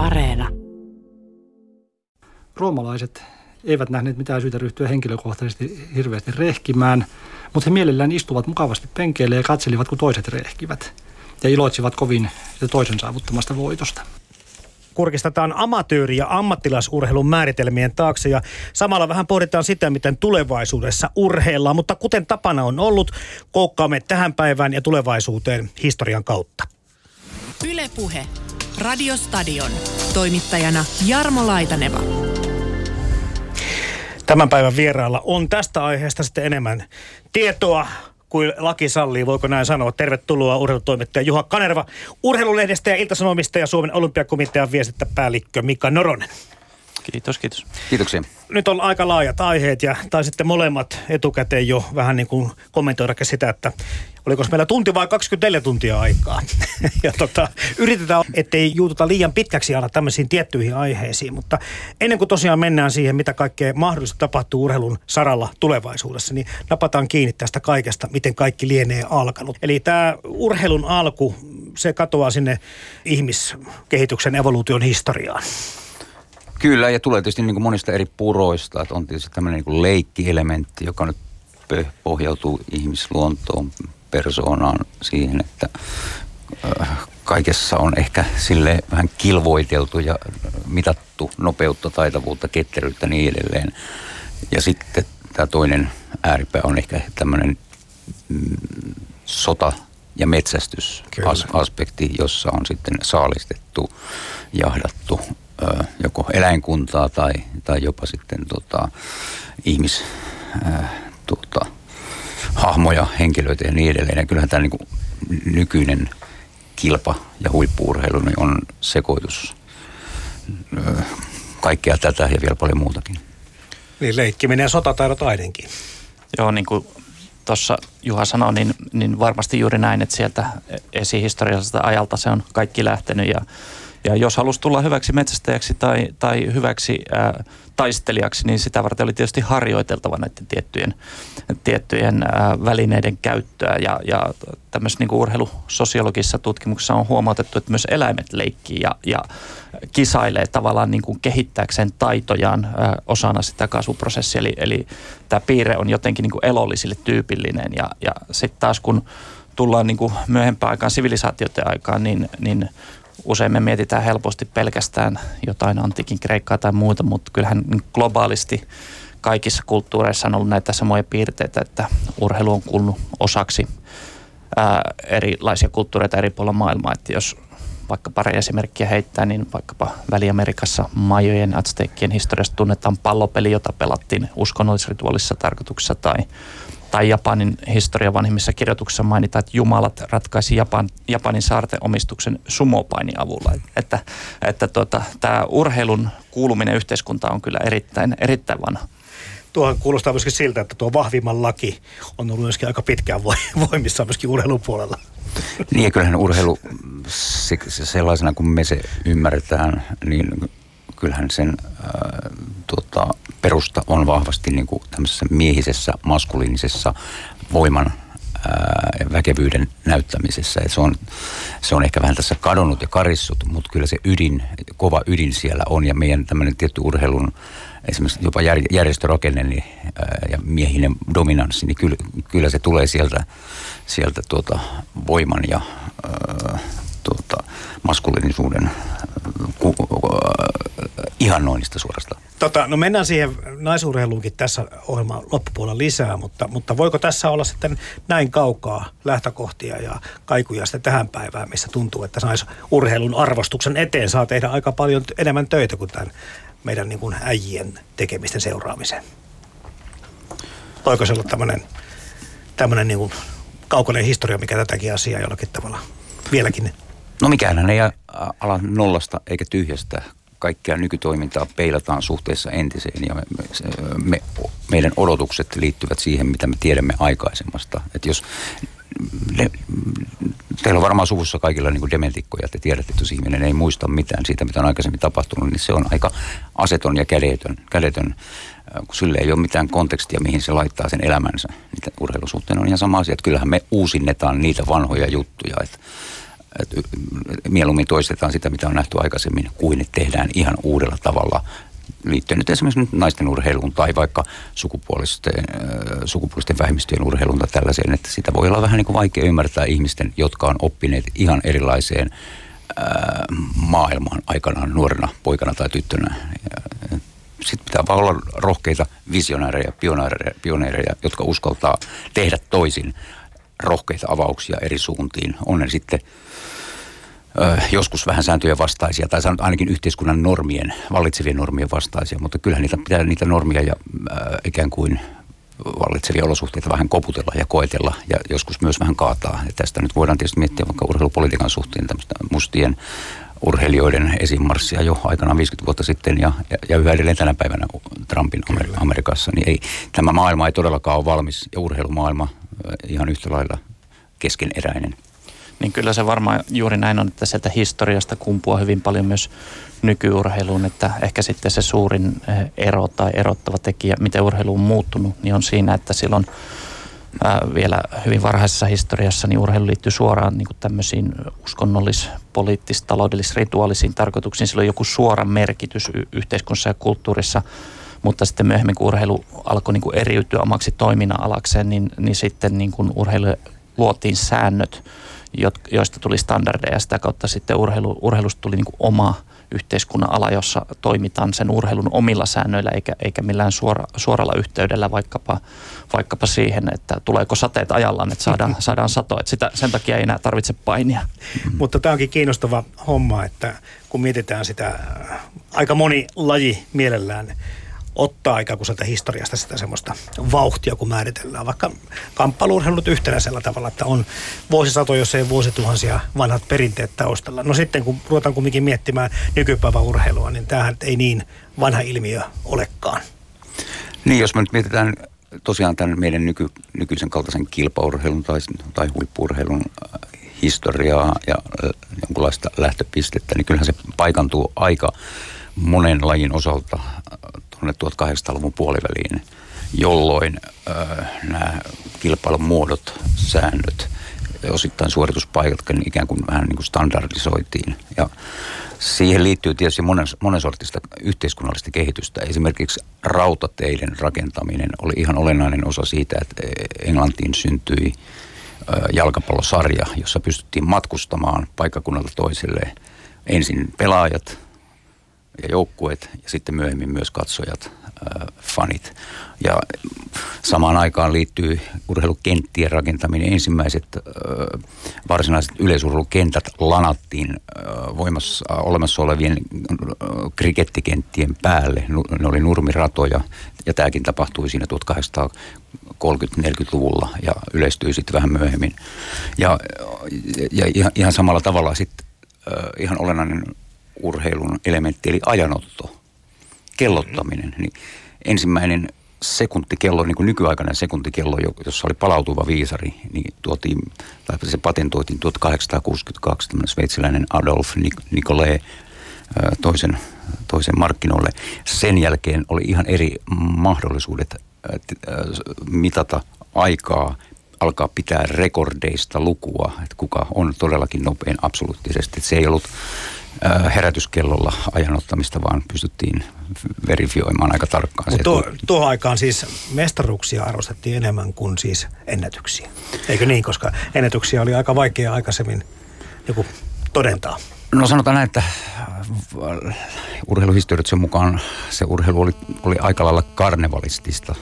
Areena. Roomalaiset eivät nähneet mitään syytä ryhtyä henkilökohtaisesti hirveästi rehkimään, mutta he mielellään istuvat mukavasti penkeille ja katselivat, kun toiset rehkivät. Ja iloitsivat kovin toisen saavuttamasta voitosta kurkistetaan amatööri- ja ammattilaisurheilun määritelmien taakse ja samalla vähän pohditaan sitä, miten tulevaisuudessa urheillaan, mutta kuten tapana on ollut, koukkaamme tähän päivään ja tulevaisuuteen historian kautta. Ylepuhe. Radiostadion. Toimittajana Jarmo Laitaneva. Tämän päivän vieraalla on tästä aiheesta sitten enemmän tietoa kuin laki sallii, voiko näin sanoa. Tervetuloa urheilutoimittaja Juha Kanerva Urheilulehdestä ja Iltasanomista ja Suomen olympiakomitean viestintäpäällikkö Mika Noronen. Kiitos, kiitos. Kiitoksia. Nyt on aika laajat aiheet ja tai sitten molemmat etukäteen jo vähän niin kuin kommentoida sitä, että oliko meillä tunti vai 24 tuntia aikaa. ja tota, yritetään, ettei juututa liian pitkäksi aina tämmöisiin tiettyihin aiheisiin, mutta ennen kuin tosiaan mennään siihen, mitä kaikkea mahdollisesti tapahtuu urheilun saralla tulevaisuudessa, niin napataan kiinni tästä kaikesta, miten kaikki lienee alkanut. Eli tämä urheilun alku, se katoaa sinne ihmiskehityksen evoluution historiaan. Kyllä, ja tulee tietysti niin kuin monista eri puroista. Että on tietysti tämmöinen niin leikkielementti, joka nyt pohjautuu ihmisluontoon, persoonaan, siihen, että äh, kaikessa on ehkä sille vähän kilvoiteltu ja mitattu nopeutta, taitavuutta, ketteryyttä ja niin edelleen. Ja sitten tämä toinen ääripää on ehkä tämmöinen mm, sota- ja metsästysaspekti, jossa on sitten saalistettu, jahdattu joko eläinkuntaa tai, tai jopa sitten tota, ihmis, äh, tota, hahmoja, henkilöitä ja niin edelleen. Ja kyllähän tämä niin kuin nykyinen kilpa ja huippuurheilu niin on sekoitus kaikkea tätä ja vielä paljon muutakin. Niin leikkiminen ja sotataidot ainakin. Joo, niin kuin tuossa Juha sanoi, niin, niin varmasti juuri näin, että sieltä esihistorialliselta ajalta se on kaikki lähtenyt ja ja jos halusi tulla hyväksi metsästäjäksi tai, tai hyväksi ää, taistelijaksi, niin sitä varten oli tietysti harjoiteltava näiden tiettyjen, tiettyjen ää, välineiden käyttöä. Ja, ja tämmöisessä niin urheilusosiologisessa tutkimuksessa on huomautettu, että myös eläimet leikkii ja, ja kisailee tavallaan niin kuin kehittääkseen taitojaan ää, osana sitä kasvuprosessia. Eli, eli tämä piirre on jotenkin niin kuin elollisille tyypillinen. Ja, ja sitten taas kun tullaan niin kuin myöhempään aikaan, sivilisaatioiden aikaan, niin, niin usein me mietitään helposti pelkästään jotain antiikin kreikkaa tai muuta, mutta kyllähän globaalisti kaikissa kulttuureissa on ollut näitä samoja piirteitä, että urheilu on kuulunut osaksi ää, erilaisia kulttuureita eri puolilla maailmaa. Että jos vaikka pari esimerkkiä heittää, niin vaikkapa Väli-Amerikassa majojen azteekkien historiasta tunnetaan pallopeli, jota pelattiin uskonnollisrituaalissa tarkoituksessa tai tai Japanin historian vanhimmissa kirjoituksissa mainitaan, että jumalat ratkaisi Japan, Japanin saarten omistuksen sumopaini avulla. Että, että tota, tämä urheilun kuuluminen yhteiskuntaan on kyllä erittäin, erittäin vanha. Tuohan kuulostaa myöskin siltä, että tuo vahvimman laki on ollut myöskin aika pitkään voimissa myöskin urheilun puolella. Niin ja kyllähän urheilu sellaisena kuin me se ymmärretään, niin kyllähän sen äh, tuota, perusta on vahvasti niin kuin tämmöisessä miehisessä, maskuliinisessa voiman ja väkevyyden näyttämisessä. Se, on, se on ehkä vähän tässä kadonnut ja karissut, mutta kyllä se ydin, kova ydin siellä on ja meidän tämmöinen tietty urheilun esimerkiksi jopa jär, järjestörakenne niin, ää, ja miehinen dominanssi, niin kyllä, kyllä se tulee sieltä, sieltä tuota, voiman ja ää, tuota, maskuliinisuuden ku, ihannoinnista suorastaan. Tota, no mennään siihen naisurheiluunkin tässä ohjelman loppupuolella lisää, mutta, mutta voiko tässä olla sitten näin kaukaa lähtökohtia ja kaikuja sitten tähän päivään, missä tuntuu, että naisurheilun arvostuksen eteen saa tehdä aika paljon enemmän töitä kuin tämän meidän niin kuin äijien tekemisten seuraamiseen? Voiko se olla tämmöinen, tämmöinen niin kuin kaukoinen historia, mikä tätäkin asiaa jollakin tavalla vieläkin No mikään ei ala nollasta eikä tyhjästä. Kaikkea nykytoimintaa peilataan suhteessa entiseen ja me, me, meidän odotukset liittyvät siihen, mitä me tiedämme aikaisemmasta. Että jos ne, teillä on varmaan suvussa kaikilla niin dementikkoja, että tiedätte, että jos ihminen ei muista mitään siitä, mitä on aikaisemmin tapahtunut, niin se on aika aseton ja kädetön, kädetön kun sille ei ole mitään kontekstia, mihin se laittaa sen elämänsä. Niitä urheilusuhteen on ihan sama asia, että kyllähän me uusinnetaan niitä vanhoja juttuja, että mieluummin toistetaan sitä, mitä on nähty aikaisemmin, kuin että tehdään ihan uudella tavalla liittyen nyt esimerkiksi nyt naisten urheiluun tai vaikka sukupuolisten, sukupuolisten vähemmistöjen urheiluun tai tällaiseen, että sitä voi olla vähän niin kuin vaikea ymmärtää ihmisten, jotka on oppineet ihan erilaiseen maailmaan aikanaan nuorena poikana tai tyttönä. Sitten pitää vaan olla rohkeita visionäärejä, pioneereja, pioneereja, jotka uskaltaa tehdä toisin rohkeita avauksia eri suuntiin. On ne sitten joskus vähän sääntöjen vastaisia, tai sanot ainakin yhteiskunnan normien, vallitsevien normien vastaisia, mutta kyllähän niitä pitää niitä normia ja äh, ikään kuin vallitsevia olosuhteita vähän koputella ja koetella ja joskus myös vähän kaataa. Ja tästä nyt voidaan tietysti miettiä vaikka urheilupolitiikan suhteen tämmöistä mustien urheilijoiden esimarssia jo aikanaan 50 vuotta sitten ja, ja, ja yhä edelleen tänä päivänä Trumpin Amer- Amerikassa, niin ei, tämä maailma ei todellakaan ole valmis ja urheilumaailma ihan yhtä lailla keskeneräinen niin kyllä se varmaan juuri näin on, että sieltä historiasta kumpua hyvin paljon myös nykyurheiluun, että ehkä sitten se suurin eh, ero tai erottava tekijä, miten urheilu on muuttunut, niin on siinä, että silloin ää, vielä hyvin varhaisessa historiassa niin urheilu liittyy suoraan niin tämmöisiin uskonnollis-, poliittis-, taloudellis-, rituaalisiin tarkoituksiin. Sillä on joku suora merkitys yhteiskunnassa ja kulttuurissa, mutta sitten myöhemmin kun urheilu alkoi niin kuin eriytyä omaksi toiminnan alakseen, niin, niin sitten niin kuin urheilu luotiin säännöt, joista tuli standardeja ja sitä kautta sitten urheilu, urheilusta tuli niin kuin oma yhteiskunnan ala, jossa toimitaan sen urheilun omilla säännöillä eikä, eikä millään suora, suoralla yhteydellä vaikkapa, vaikkapa siihen, että tuleeko sateet ajallaan, että saadaan, saadaan sato. Että sitä, sen takia ei enää tarvitse painia. Mm. Mutta tämä onkin kiinnostava homma, että kun mietitään sitä, aika moni laji mielellään ottaa ikään kuin sieltä historiasta sitä semmoista vauhtia, kun määritellään. Vaikka kamppailurheilut yhtenäisellä tavalla, että on vuosisato, jos ei vuosituhansia vanhat perinteet taustalla. No sitten kun ruvetaan kumminkin miettimään nykypäivän urheilua, niin tämähän ei niin vanha ilmiö olekaan. Niin, jos me nyt mietitään tosiaan tämän meidän nyky, nykyisen kaltaisen kilpaurheilun tai, tai huippurheilun äh, historiaa ja äh, jonkunlaista lähtöpistettä, niin kyllähän se paikantuu aika monen lajin osalta tuonne 1800-luvun puoliväliin, jolloin äh, nämä kilpailun muodot, säännöt osittain suorituspaikat niin ikään kuin vähän niin kuin standardisoitiin. Ja siihen liittyy tietysti monen, monensortista yhteiskunnallista kehitystä. Esimerkiksi rautateiden rakentaminen oli ihan olennainen osa siitä, että Englantiin syntyi jalkapallosarja, jossa pystyttiin matkustamaan paikkakunnalta toiselle ensin pelaajat, ja joukkueet ja sitten myöhemmin myös katsojat, äh, fanit. Ja samaan aikaan liittyy urheilukenttien rakentaminen. Ensimmäiset äh, varsinaiset yleisurheilukentät lanattiin äh, voimassa olemassa olevien äh, krikettikenttien päälle. Ne oli nurmiratoja ja tämäkin tapahtui siinä 1830-40-luvulla ja yleistyi sitten vähän myöhemmin. Ja, ja ihan, ihan samalla tavalla sitten äh, ihan olennainen urheilun elementti, eli ajanotto, kellottaminen. Niin ensimmäinen sekuntikello, niin kuin nykyaikainen sekuntikello, jossa oli palautuva viisari, niin tuotiin, tai se patentoitiin 1862 tämmöinen sveitsiläinen Adolf Nicolé toisen, toisen markkinoille. Sen jälkeen oli ihan eri mahdollisuudet mitata aikaa, alkaa pitää rekordeista lukua, että kuka on todellakin nopein absoluuttisesti. se ei ollut herätyskellolla ajanottamista, vaan pystyttiin verifioimaan aika tarkkaan. Mutta tuo, tuohon aikaan siis mestaruuksia arvostettiin enemmän kuin siis ennätyksiä. Eikö niin, koska ennätyksiä oli aika vaikea aikaisemmin joku todentaa. No sanotaan näin, että urheiluhistoriotsen mukaan se urheilu oli, oli aika lailla karnevalistista,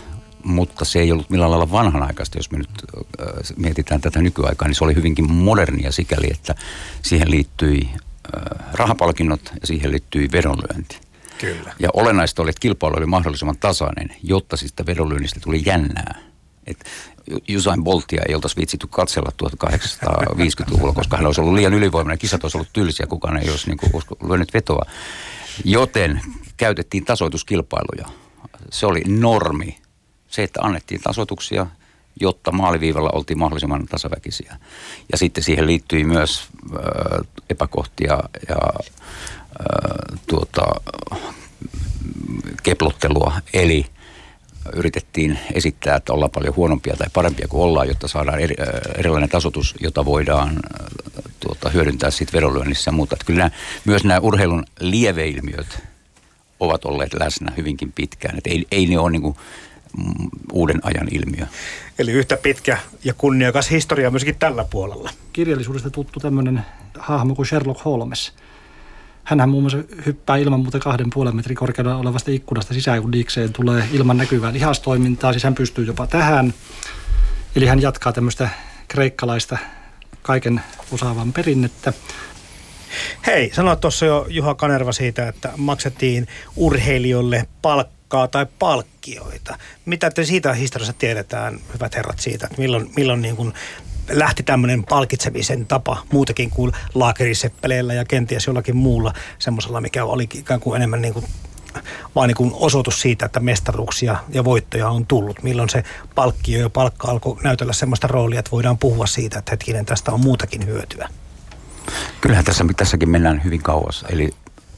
mutta se ei ollut millään lailla vanhanaikaista, jos me nyt äh, mietitään tätä nykyaikaa, niin se oli hyvinkin modernia sikäli, että siihen liittyi rahapalkinnot ja siihen liittyy vedonlyönti. Kyllä. Ja olennaista oli, että kilpailu oli mahdollisimman tasainen, jotta siitä vedonlyönnistä tuli jännää. Et Usain Boltia ei oltaisi viitsitty katsella 1850-luvulla, koska hän olisi ollut liian ylivoimainen. Kisat olisi ollut tylsiä, kukaan ei olisi niin kuin, lyönyt vetoa. Joten käytettiin tasoituskilpailuja. Se oli normi. Se, että annettiin tasoituksia jotta maaliviivalla oltiin mahdollisimman tasaväkisiä. Ja sitten siihen liittyi myös äh, epäkohtia ja äh, tuota, keplottelua, eli yritettiin esittää, että ollaan paljon huonompia tai parempia kuin ollaan, jotta saadaan eri, äh, erilainen tasotus, jota voidaan äh, tuota, hyödyntää siitä vedonlyönnissä ja muuta. Että kyllä nämä, myös nämä urheilun lieveilmiöt ovat olleet läsnä hyvinkin pitkään. Että ei, ei ne ole niin kuin, uuden ajan ilmiö. Eli yhtä pitkä ja kunniakas historia myöskin tällä puolella. Kirjallisuudesta tuttu tämmöinen hahmo kuin Sherlock Holmes. Hänhän muun muassa hyppää ilman muuta kahden puolen metrin korkeudella olevasta ikkunasta sisään, kun diikseen tulee ilman näkyvää lihastoimintaa. Siis hän pystyy jopa tähän. Eli hän jatkaa tämmöistä kreikkalaista kaiken osaavan perinnettä. Hei, sanoit tuossa jo Juha Kanerva siitä, että maksettiin urheilijoille palkkaa tai palkkioita. Mitä te siitä historiassa tiedetään, hyvät herrat, siitä, että milloin, milloin niin kuin lähti tämmöinen palkitsemisen tapa muutakin kuin laakeriseppeleillä ja kenties jollakin muulla semmoisella, mikä oli ikään kuin enemmän niin kuin vaan niin kuin osoitus siitä, että mestaruuksia ja voittoja on tullut. Milloin se palkkio ja palkka alkoi näytellä semmoista roolia, että voidaan puhua siitä, että hetkinen, tästä on muutakin hyötyä. Kyllähän tässä, tässäkin mennään hyvin kauas. Eli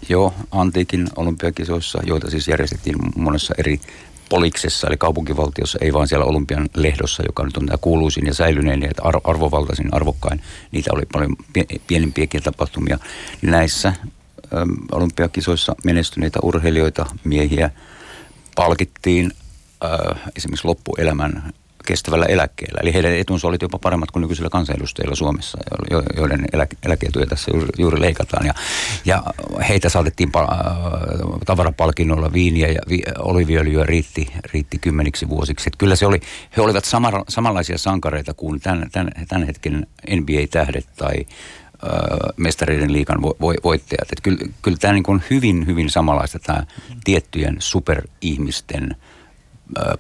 joo, antiikin olympiakisoissa, joita siis järjestettiin monessa eri poliksessa, eli kaupunkivaltiossa, ei vaan siellä Olympian lehdossa, joka nyt on tämä kuuluisin ja säilynein ja arvovaltaisin, arvokkain. Niitä oli paljon pienempiäkin tapahtumia. Näissä olympiakisoissa menestyneitä urheilijoita, miehiä, palkittiin äh, esimerkiksi loppuelämän kestävällä eläkkeellä. Eli heidän etunsa oli jopa paremmat kuin nykyisillä kansanedustajilla Suomessa, joiden eläkeetuja tässä juuri leikataan. Ja, ja heitä saatettiin pa- äh, tavarapalkinnolla viiniä ja vi- oliviöljyä riitti, riitti kymmeniksi vuosiksi. Et kyllä se oli, he olivat sama, samanlaisia sankareita kuin tämän, tämän, tämän hetken NBA-tähdet tai mestareiden liikan vo, vo, voittajat. Et kyllä, kyllä tämä niin on hyvin, hyvin samanlaista tämä tiettyjen superihmisten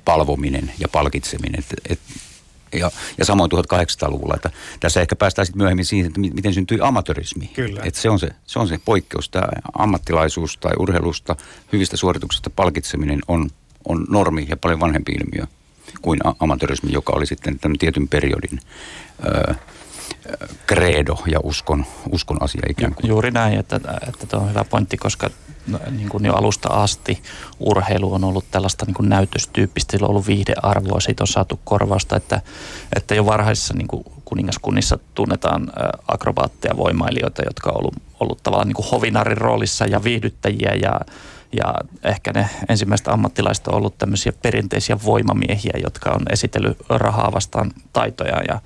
palvominen ja palkitseminen. Et, et, ja, ja samoin 1800-luvulla, että tässä ehkä päästään sitten myöhemmin siihen, että miten syntyi amatörismi. Kyllä. Et se, on se, se on se poikkeus, tämä ammattilaisuus tai urheilusta, hyvistä suorituksista palkitseminen on, on normi ja paljon vanhempi ilmiö kuin amatörismi, joka oli sitten tämän tietyn periodin öö, credo ja uskon, uskon asia ikään kuin. Juuri näin, että, että tuo on hyvä pointti, koska niin kuin jo alusta asti urheilu on ollut tällaista niin kuin näytöstyyppistä, sillä on ollut viihdearvoa, siitä on saatu korvausta, että, että jo varhaisissa niin kuin kuningaskunnissa tunnetaan akrobaatteja, voimailijoita, jotka on ollut, ollut tavallaan niin kuin hovinarin roolissa ja viihdyttäjiä. Ja ja ehkä ne ensimmäiset ammattilaiset on ollut tämmöisiä perinteisiä voimamiehiä, jotka on esitellyt rahaa vastaan taitoja. Ja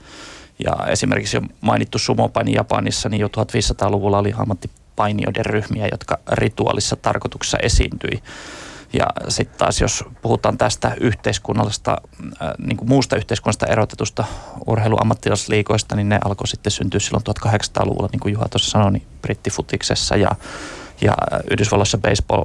ja esimerkiksi jo mainittu sumopani Japanissa, niin jo 1500-luvulla oli ammattipainijoiden ryhmiä, jotka rituaalissa tarkoituksessa esiintyi. Ja sitten taas jos puhutaan tästä yhteiskunnallisesta, äh, niin kuin muusta yhteiskunnasta erotetusta urheiluammattilaisliikoista, niin ne alkoi sitten syntyä silloin 1800-luvulla, niin kuin Juha tuossa sanoi, niin brittifutiksessa ja ja Yhdysvalloissa baseball,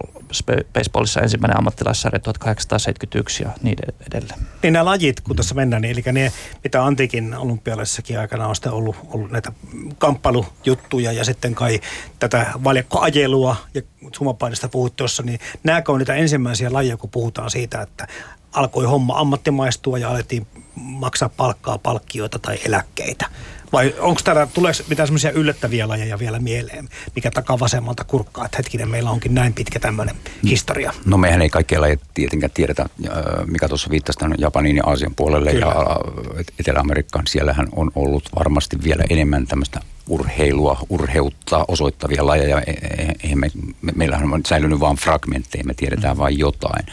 baseballissa ensimmäinen ammattilaissarja 1871 ja niin edelleen. Niin nämä lajit, kun tässä mennään, niin eli ne, mitä antiikin olympialaisissakin aikana on sitten ollut, ollut näitä kamppailujuttuja ja sitten kai tätä valjakkoajelua ja sumapainista puhuttuessa, niin nämäkö on niitä ensimmäisiä lajeja, kun puhutaan siitä, että alkoi homma ammattimaistua ja alettiin maksaa palkkaa, palkkioita tai eläkkeitä. Vai onko täällä, tuleeko mitään semmoisia yllättäviä lajeja vielä mieleen, mikä takaa vasemmalta kurkkaa, että hetkinen, meillä onkin näin pitkä tämmöinen historia? No mehän ei kaikkia lajeja tietenkään tiedetä, mikä tuossa viittasi tämän Japanin ja Aasian puolelle Kyllä. ja Etelä-Amerikkaan. Siellähän on ollut varmasti vielä enemmän tämmöistä urheilua, urheutta osoittavia lajeja. E, e, eihän me, me, meillähän on säilynyt vain fragmentteja, me tiedetään mm. vain jotain.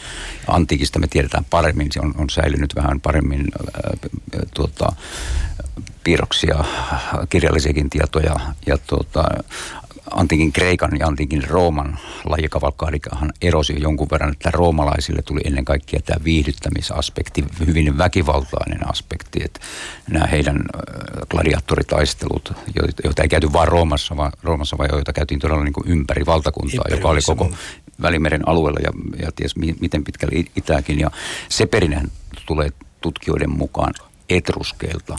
Antiikista me tiedetään paremmin, se on, on säilynyt vähän paremmin äh, tuota, piirroksia, kirjallisiakin tietoja ja tuota, antiikin Kreikan ja antiikin Rooman lajikavalkaadikahan erosi jonkun verran, että roomalaisille tuli ennen kaikkea tämä viihdyttämisaspekti, hyvin väkivaltainen aspekti, että nämä heidän gladiaattoritaistelut, joita ei käyty vain Roomassa, vaan, Roomassa vaan joita käytiin todella niin kuin ympäri valtakuntaa, joka oli koko Välimeren alueella ja, ja ties miten pitkälle itääkin. Ja se perinne tulee tutkijoiden mukaan etruskeilta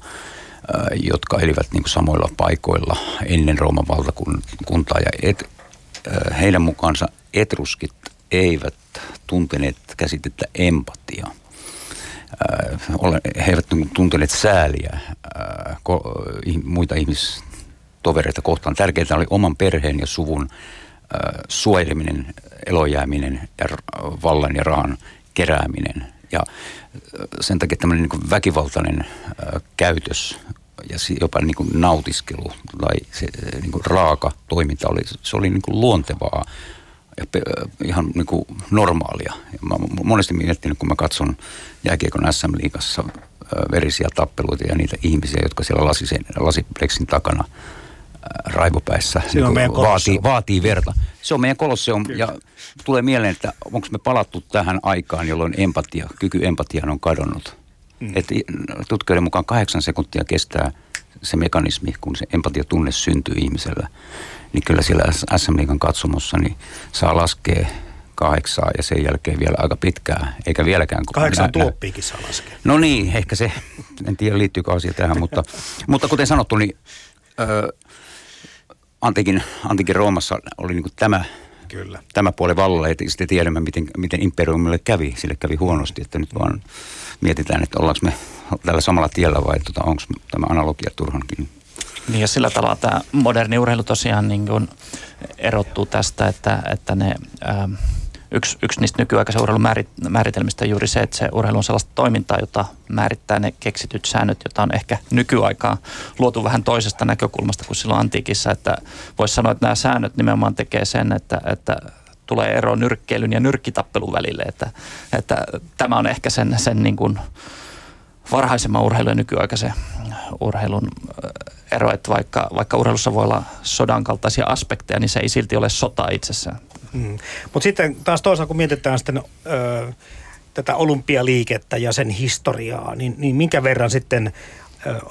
jotka elivät niin kuin samoilla paikoilla ennen Rooman valtakuntaa. Ja et, heidän mukaansa etruskit eivät tunteneet käsitettä empatia. He eivät tunteneet sääliä muita ihmistovereita kohtaan. Tärkeintä oli oman perheen ja suvun suojeleminen, elojääminen ja vallan ja rahan kerääminen. Ja sen takia tämmöinen niin väkivaltainen käytös ja jopa niin kuin nautiskelu tai se niin kuin raaka toiminta oli, se oli niin kuin luontevaa ja ihan niin kuin normaalia. Ja mä monesti miettinyt, kun mä katson jääkiekon SM-liigassa verisiä tappeluita ja niitä ihmisiä, jotka siellä lasipleksin takana raivopäissä niin vaatii, vaatii verta. Se on meidän kolosseum ja tulee mieleen, että onko me palattu tähän aikaan, jolloin empatia, kyky empatiaan on kadonnut. Mm. Et tutkijoiden mukaan kahdeksan sekuntia kestää se mekanismi, kun se empatiatunne syntyy ihmisellä. Niin kyllä siellä SM Liigan katsomossa niin saa laskea kahdeksaa ja sen jälkeen vielä aika pitkää, eikä vieläkään. Kahdeksan tuoppiikin saa laskea. No niin, ehkä se, en tiedä liittyykö asia tähän, mutta, mutta kuten sanottu, niin ö, antikin, antikin Roomassa oli niin tämä Kyllä. tämä puoli vallalla, että sitten tiedämme, miten, miten imperiumille kävi. Sille kävi huonosti, että nyt vaan mietitään, että ollaanko me tällä samalla tiellä vai tota, onko tämä analogia turhankin. Niin ja sillä tavalla tämä moderni urheilu tosiaan niin kuin erottuu tästä, että, että ne... Ää, yksi, yksi niistä nykyaikaisen urheilun määritelmistä on juuri se, että se urheilu on sellaista toimintaa, jota määrittää ne keksityt säännöt, jota on ehkä nykyaikaa luotu vähän toisesta näkökulmasta kuin silloin antiikissa. Että voisi sanoa, että nämä säännöt nimenomaan tekee sen, että, että tulee ero nyrkkeilyn ja nyrkkitappelun välille. Että, että tämä on ehkä sen, sen niin kuin varhaisemman urheilun ja nykyaikaisen urheilun ero, että vaikka, vaikka urheilussa voi olla sodan kaltaisia aspekteja, niin se ei silti ole sota itsessään. Mm. Mutta sitten taas toisaalta, kun mietitään sitten ö, tätä olympialiikettä ja sen historiaa, niin, niin minkä verran sitten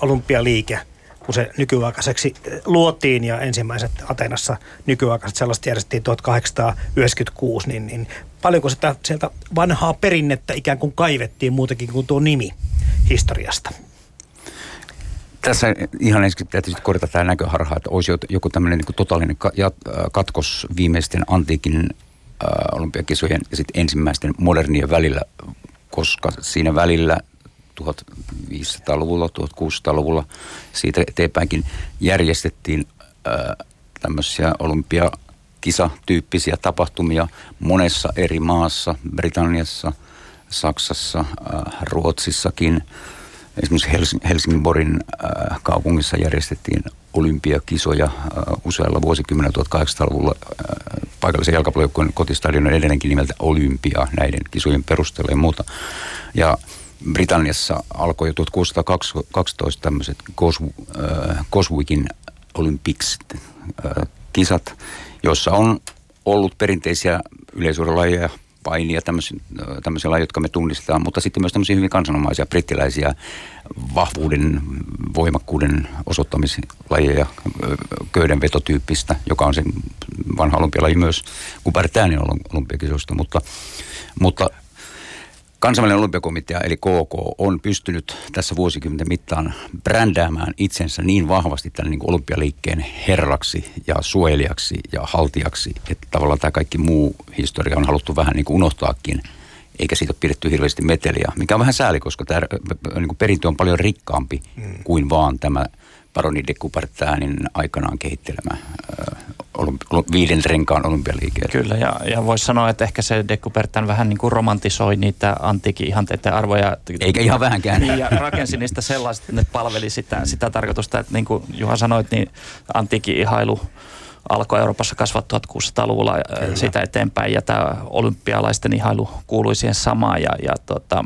olympialiike, kun se nykyaikaiseksi luotiin ja ensimmäiset Atenassa nykyaikaiset sellaista järjestettiin 1896, niin, niin paljonko sitä sieltä vanhaa perinnettä ikään kuin kaivettiin muutakin kuin tuo nimi historiasta? Tässä ihan ensin täytyy korjata tämä näköharha, että olisi joku tämmöinen niin totaalinen katkos viimeisten antiikin olympiakisojen ja sitten ensimmäisten modernien välillä, koska siinä välillä 1500-luvulla, 1600-luvulla siitä eteenpäinkin järjestettiin tämmöisiä olympiakisatyyppisiä tapahtumia monessa eri maassa, Britanniassa, Saksassa, Ruotsissakin – Esimerkiksi Helsingin äh, kaupungissa järjestettiin olympiakisoja äh, usealla vuosikymmenellä 1800-luvulla äh, paikallisen jalkapallojoukkueen kotistadion edelleenkin nimeltä Olympia näiden kisojen perusteella ja muuta. Ja Britanniassa alkoi jo 1612 tämmöiset Coswickin Olympics kisat, joissa on ollut perinteisiä yleisurheilajeja, painia, tämmöisiä, tämmöisiä lajeja, jotka me tunnistetaan, mutta sitten myös tämmöisiä hyvin kansanomaisia brittiläisiä vahvuuden, voimakkuuden osoittamislajeja, köydenvetotyyppistä, joka on se vanha olympialaji myös Kupertäänin olympiakisoista, mutta, mutta Kansainvälinen olympiakomitea eli KK on pystynyt tässä vuosikymmenten mittaan brändäämään itsensä niin vahvasti tämän niin olympialiikkeen herraksi ja suojelijaksi ja haltijaksi, että tavallaan tämä kaikki muu historia on haluttu vähän niin kuin unohtaakin, eikä siitä ole pidetty hirveästi meteliä, mikä on vähän sääli, koska tämä niin kuin perintö on paljon rikkaampi mm. kuin vaan tämä paroni de Coubertinin aikanaan kehittelemä viiden renkaan olympialiike. Kyllä, ja, ja voisi sanoa, että ehkä se de Coubertin vähän niin kuin romantisoi niitä antiikin ihanteiden arvoja. Eikä ihan vähänkään. Niin, ja rakensi niistä sellaiset, että ne palveli sitä, sitä tarkoitusta, että niin kuin Juha sanoit, niin antiikin ihailu alkoi Euroopassa kasvaa 1600-luvulla Kyllä. sitä eteenpäin. Ja tämä olympialaisten ihailu kuului siihen samaan. Ja, ja tota,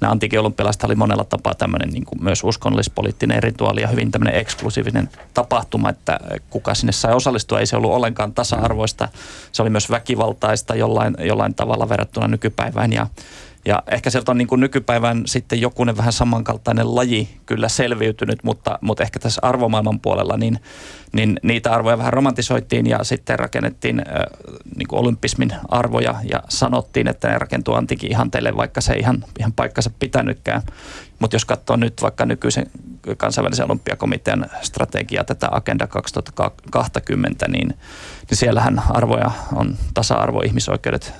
nämä antiikin olympialaiset oli monella tapaa tämmöinen niin kuin myös uskonnollispoliittinen rituaali ja hyvin tämmöinen eksklusiivinen tapahtuma, että kuka sinne sai osallistua, ei se ollut ollenkaan tasa-arvoista, se oli myös väkivaltaista jollain, jollain tavalla verrattuna nykypäivään. Ja ja ehkä sieltä on niin kuin nykypäivän sitten jokunen vähän samankaltainen laji kyllä selviytynyt, mutta, mutta ehkä tässä arvomaailman puolella niin, niin niitä arvoja vähän romantisoitiin ja sitten rakennettiin niin kuin olympismin arvoja ja sanottiin, että ne rakentuu antiikin ihanteille, vaikka se ei ihan, ihan paikkansa pitänytkään. Mutta jos katsoo nyt vaikka nykyisen kansainvälisen olympiakomitean strategiaa, tätä Agenda 2020, niin, niin siellähän arvoja on tasa-arvo, ihmisoikeudet,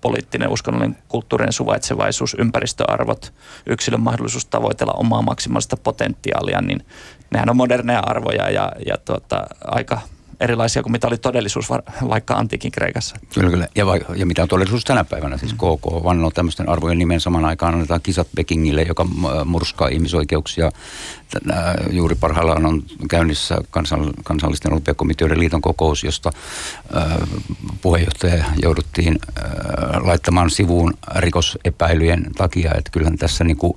poliittinen, uskonnollinen, kulttuurinen suvaitsevaisuus, ympäristöarvot, yksilön mahdollisuus tavoitella omaa maksimaalista potentiaalia, niin nehän on moderneja arvoja ja, ja tuota, aika erilaisia kuin mitä oli todellisuus vaikka antiikin Kreikassa. Kyllä, kyllä. Ja, va- ja mitä on todellisuus tänä päivänä. Siis KK vannoo tämmöisten arvojen nimen saman aikaan annetaan kisat Pekingille, joka murskaa ihmisoikeuksia. Tänä, juuri parhaillaan on käynnissä kansan, kansallisten olympiakomiteoiden liiton kokous, josta äh, puheenjohtaja jouduttiin äh, laittamaan sivuun rikosepäilyjen takia. Että kyllähän tässä niin kuin,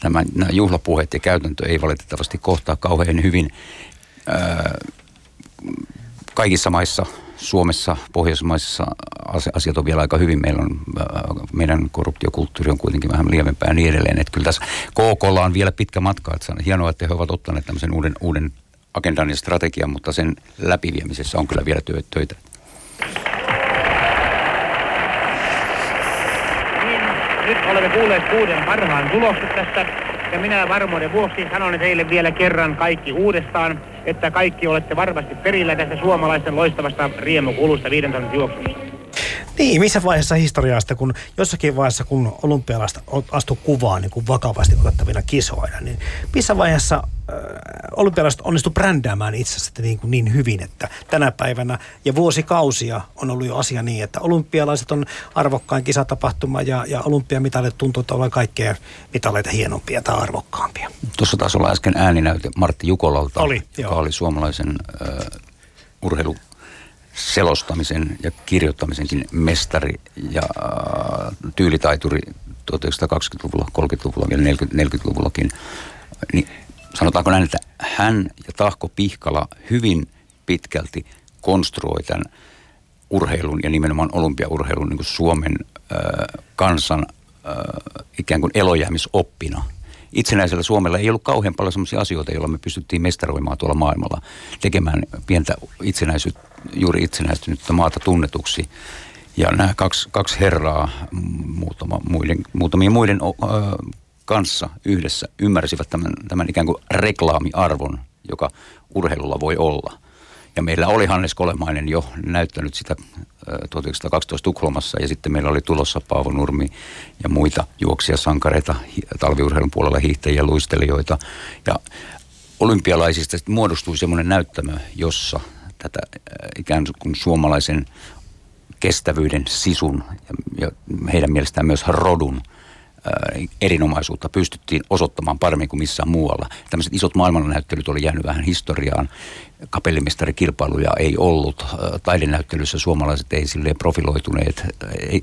tämä, nämä juhlapuheet ja käytäntö ei valitettavasti kohtaa kauhean hyvin. Äh, kaikissa maissa, Suomessa, Pohjoismaissa asiat on vielä aika hyvin. Meillä on, äh, meidän korruptiokulttuuri on kuitenkin vähän lievempää ja niin edelleen. Että kyllä tässä KKlla on vielä pitkä matka. Että on hienoa, että he ovat ottaneet tämmöisen uuden, uuden agendan ja strategian, mutta sen läpiviemisessä on kyllä vielä töitä. Niin, nyt olemme kuulleet kuuden parhaan tulokset tästä ja minä varmuuden vuoksi sanon teille vielä kerran kaikki uudestaan, että kaikki olette varmasti perillä tästä suomalaisten loistavasta riemukulusta viiden tonnin juoksusta. Niin, missä vaiheessa historiaa sitten, kun jossakin vaiheessa, kun olympialaista astu kuvaan niin kuin vakavasti otettavina kisoina, niin missä vaiheessa äh, olympialaiset onnistu brändäämään itsensä niin, kuin niin hyvin, että tänä päivänä ja vuosikausia on ollut jo asia niin, että olympialaiset on arvokkain kisatapahtuma ja, ja olympiamitalit tuntuu olevan kaikkea mitaleita hienompia tai arvokkaampia. Tuossa taas olla äsken ääninäyte Martti Jukolalta, oli, joka joo. oli suomalaisen uh, urheilu selostamisen ja kirjoittamisenkin mestari ja äh, tyylitaituri 1920-luvulla, 30-luvulla ja 40-luvullakin. Niin sanotaanko näin, että hän ja Tahko Pihkala hyvin pitkälti konstruoi tämän urheilun ja nimenomaan olympiaurheilun niin kuin Suomen äh, kansan äh, ikään kuin elojäämisoppina – itsenäisellä Suomella ei ollut kauhean paljon sellaisia asioita, joilla me pystyttiin mestaroimaan tuolla maailmalla, tekemään pientä itsenäisyyttä, juuri itsenäistynyttä maata tunnetuksi. Ja nämä kaksi, kaksi herraa muutama, muiden, muutamien muiden ö, kanssa yhdessä ymmärsivät tämän, tämän ikään kuin reklaamiarvon, joka urheilulla voi olla. Ja meillä oli Hannes Kolemainen jo näyttänyt sitä 1912 Tukholmassa ja sitten meillä oli tulossa Paavo Nurmi ja muita juoksia sankareita talviurheilun puolella hiihtäjiä, luistelijoita. Ja olympialaisista muodostui semmoinen näyttämö, jossa tätä ikään kuin suomalaisen kestävyyden, sisun ja heidän mielestään myös rodun – erinomaisuutta pystyttiin osoittamaan paremmin kuin missään muualla. Tämmöiset isot maailmannäyttelyt oli jäänyt vähän historiaan. Kapellimestarikilpailuja ei ollut. Taidenäyttelyssä suomalaiset ei silleen profiloituneet. Ei,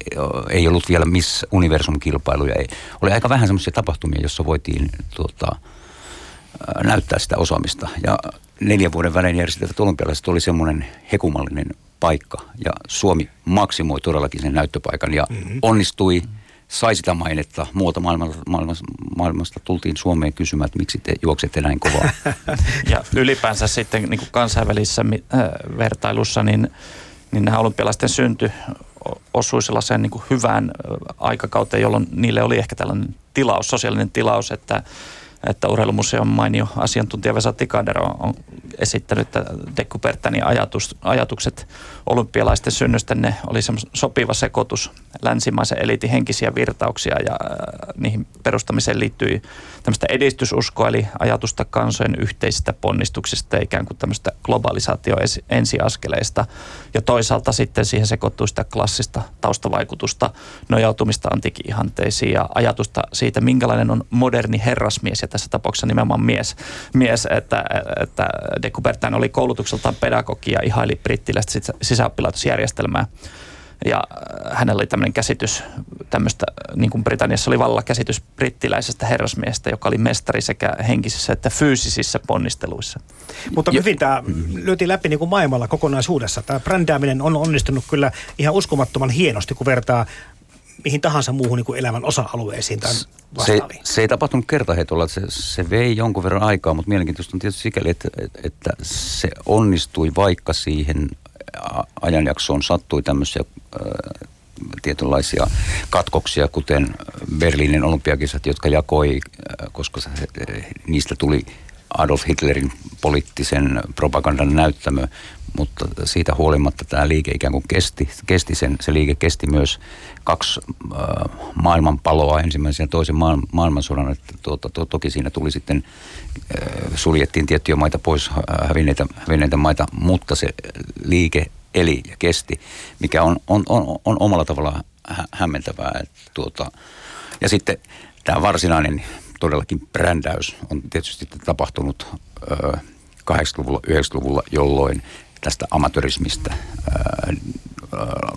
ei ollut vielä Miss Universum-kilpailuja. Ei. Oli aika vähän semmoisia tapahtumia, joissa voitiin tuota, näyttää sitä osaamista. Ja neljän vuoden välein järjestettävät olympialaiset oli semmoinen hekumallinen paikka. Ja Suomi maksimoi todellakin sen näyttöpaikan ja mm-hmm. onnistui mm-hmm sai sitä mainetta. Muualta maailmasta, maailmasta, maailmasta tultiin Suomeen kysymään, että miksi te juoksette näin kovaa. ja ylipäänsä sitten niin kuin kansainvälisessä äh, vertailussa, niin, niin nämä olympialaisten synty osui sellaiseen niin kuin hyvään äh, aikakauteen, jolloin niille oli ehkä tällainen tilaus, sosiaalinen tilaus, että että urheilumuseon mainio asiantuntija Vesa Tikander on, on esittänyt, että Dekupertanin ajatus, ajatukset olympialaisten synnystä, ne oli sopiva sekoitus länsimaisen eliitin henkisiä virtauksia ja äh, niihin perustamiseen liittyi tämmöistä edistysuskoa, eli ajatusta kansojen yhteisistä ponnistuksista ikään kuin tämmöistä globalisaatio ensiaskeleista. Ja toisaalta sitten siihen sekoittui sitä klassista taustavaikutusta, nojautumista antiikiihanteisiin ja ajatusta siitä, minkälainen on moderni herrasmies ja tässä tapauksessa nimenomaan mies, mies että, että de Coubertin oli koulutukseltaan pedagogia, ihaili brittiläistä sisäoppilaitosjärjestelmää. Ja äh, hänellä oli tämmöinen käsitys tämmöistä, niin kuin Britanniassa oli valla käsitys brittiläisestä herrasmiestä, joka oli mestari sekä henkisissä että fyysisissä ponnisteluissa. Mutta hyvin tämä lyötiin läpi niin kuin maailmalla kokonaisuudessa. Tämä brändääminen on onnistunut kyllä ihan uskomattoman hienosti, kun vertaa mihin tahansa muuhun niin kuin elämän osa-alueisiin tai se, se ei tapahtunut kertaheitolla, se, se vei jonkun verran aikaa, mutta mielenkiintoista on tietysti sikäli, että, että se onnistui vaikka siihen ajanjaksoon sattui tämmöisiä äh, tietynlaisia katkoksia, kuten Berliinin olympiakisat, jotka jakoi, koska se, niistä tuli Adolf Hitlerin poliittisen propagandan näyttämö, mutta siitä huolimatta tämä liike ikään kuin kesti, kesti sen, se liike kesti myös kaksi äh, maailmanpaloa, ensimmäisen ja toisen maailman, maailmansodan, että tuota, to, toki siinä tuli sitten, äh, suljettiin tiettyjä maita pois, äh, hävinneitä, hävinneitä maita, mutta se liike eli ja kesti, mikä on, on, on, on omalla tavalla hä- hämmentävää. Että tuota, ja sitten tämä varsinainen todellakin brändäys on tietysti tapahtunut ö, 80-luvulla, 90-luvulla, jolloin tästä amatörismistä ö,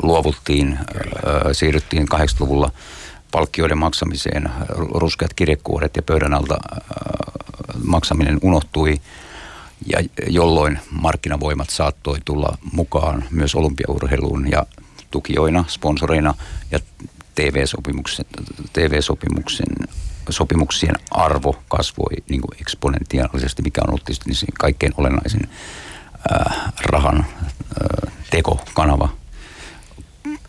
luovuttiin, ö, siirryttiin 80-luvulla palkkioiden maksamiseen, ruskeat kirjekuoret ja pöydän alta ö, maksaminen unohtui, ja jolloin markkinavoimat saattoi tulla mukaan myös olympiaurheiluun ja tukijoina, sponsoreina ja TV-sopimuksen, TV-sopimuksen sopimuksien arvo kasvoi niin kuin eksponentiaalisesti, mikä on ollut tietysti niin kaikkein olennaisin äh, rahan äh, tekokanava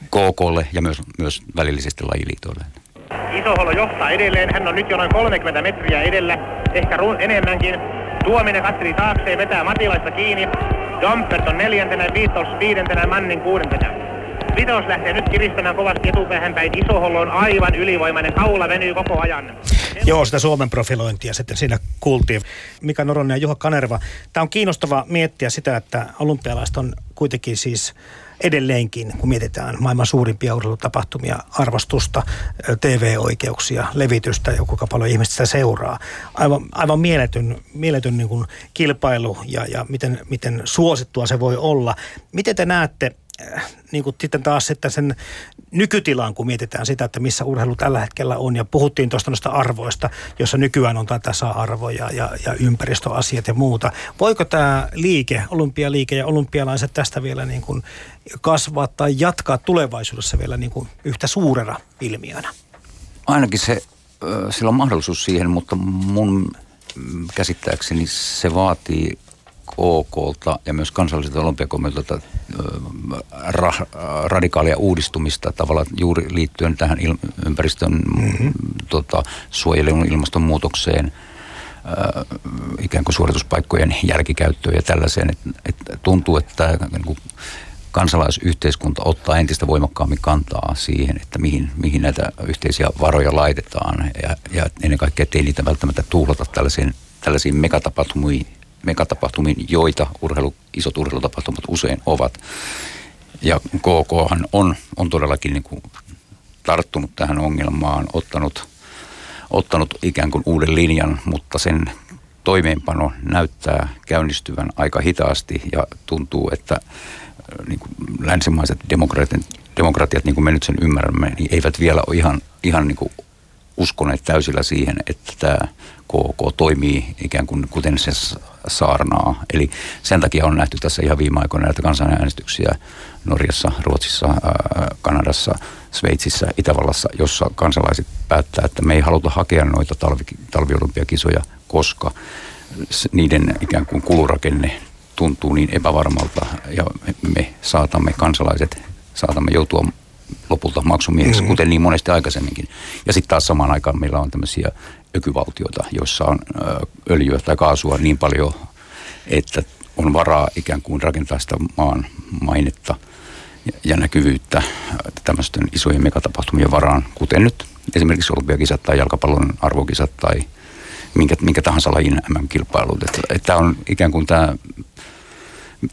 KKlle ja myös, myös välillisesti lajiliitoille. Isoholo johtaa edelleen. Hän on nyt jo noin 30 metriä edellä, ehkä enemmänkin. Tuominen katseli taakse vetää Matilaista kiinni. Dompert on neljäntenä, Viitos viidentenä, Mannin kuudentena. Vitos lähtee nyt kiristämään kovasti etupäähän päin. Isohollo on aivan ylivoimainen. Kaula venyy koko ajan. Joo, sitä Suomen profilointia sitten siinä kuultiin. Mika Noronen ja Juha Kanerva. Tämä on kiinnostava miettiä sitä, että olympialaiset on kuitenkin siis edelleenkin, kun mietitään maailman suurimpia urheilutapahtumia, arvostusta, TV-oikeuksia, levitystä ja kuinka paljon ihmistä sitä seuraa. Aivan, aivan mieletön, mieletön niin kuin kilpailu ja, ja miten, miten suosittua se voi olla. Miten te näette niin kuin sitten taas että sen nykytilaan, kun mietitään sitä, että missä urheilu tällä hetkellä on. Ja puhuttiin tuosta noista arvoista, jossa nykyään on tasa-arvoja ja, ja ympäristöasiat ja muuta. Voiko tämä liike, olympialiike ja olympialaiset tästä vielä niin kuin kasvaa tai jatkaa tulevaisuudessa vielä niin kuin yhtä suurena ilmiönä? Ainakin se, sillä on mahdollisuus siihen, mutta mun käsittääkseni se vaatii OKlta ja myös kansalliselta olympiakomiteolta ra, radikaalia uudistumista tavallaan juuri liittyen tähän il, ympäristön mm-hmm. tota, suojelun ilmastonmuutokseen, ikään kuin suorituspaikkojen järkikäyttöön ja tällaiseen. Et, et tuntuu, että niin kuin kansalaisyhteiskunta ottaa entistä voimakkaammin kantaa siihen, että mihin, mihin näitä yhteisiä varoja laitetaan ja, ja ennen kaikkea, ettei niitä välttämättä tuhlata tällaisiin, tällaisiin megatapahtumiin, megatapahtumiin, joita urheilu, isot urheilutapahtumat usein ovat. Ja KK on, on todellakin niin kuin tarttunut tähän ongelmaan, ottanut, ottanut ikään kuin uuden linjan, mutta sen toimeenpano näyttää käynnistyvän aika hitaasti ja tuntuu, että niin kuin länsimaiset demokratiat, demokratiat, niin kuin me nyt sen ymmärrämme, niin eivät vielä ole ihan, ihan niin kuin uskoneet täysillä siihen, että tämä KK toimii ikään kuin kuten se saarnaa. Eli sen takia on nähty tässä ihan viime aikoina näitä kansanäänestyksiä Norjassa, Ruotsissa, Kanadassa, Sveitsissä, Itävallassa, jossa kansalaiset päättää, että me ei haluta hakea noita talvi, talviolympiakisoja, koska niiden ikään kuin kulurakenne tuntuu niin epävarmalta ja me saatamme kansalaiset, saatamme joutua lopulta maksumiehiksi, mm-hmm. kuten niin monesti aikaisemminkin. Ja sitten taas samaan aikaan meillä on tämmöisiä ökyvaltioita, joissa on öljyä tai kaasua niin paljon, että on varaa ikään kuin rakentaa sitä maan mainetta ja näkyvyyttä tämmöisten isojen megatapahtumien varaan, kuten nyt esimerkiksi olympiakisat tai jalkapallon arvokisat tai minkä, minkä tahansa lajin MM-kilpailut. Että on ikään kuin tämä,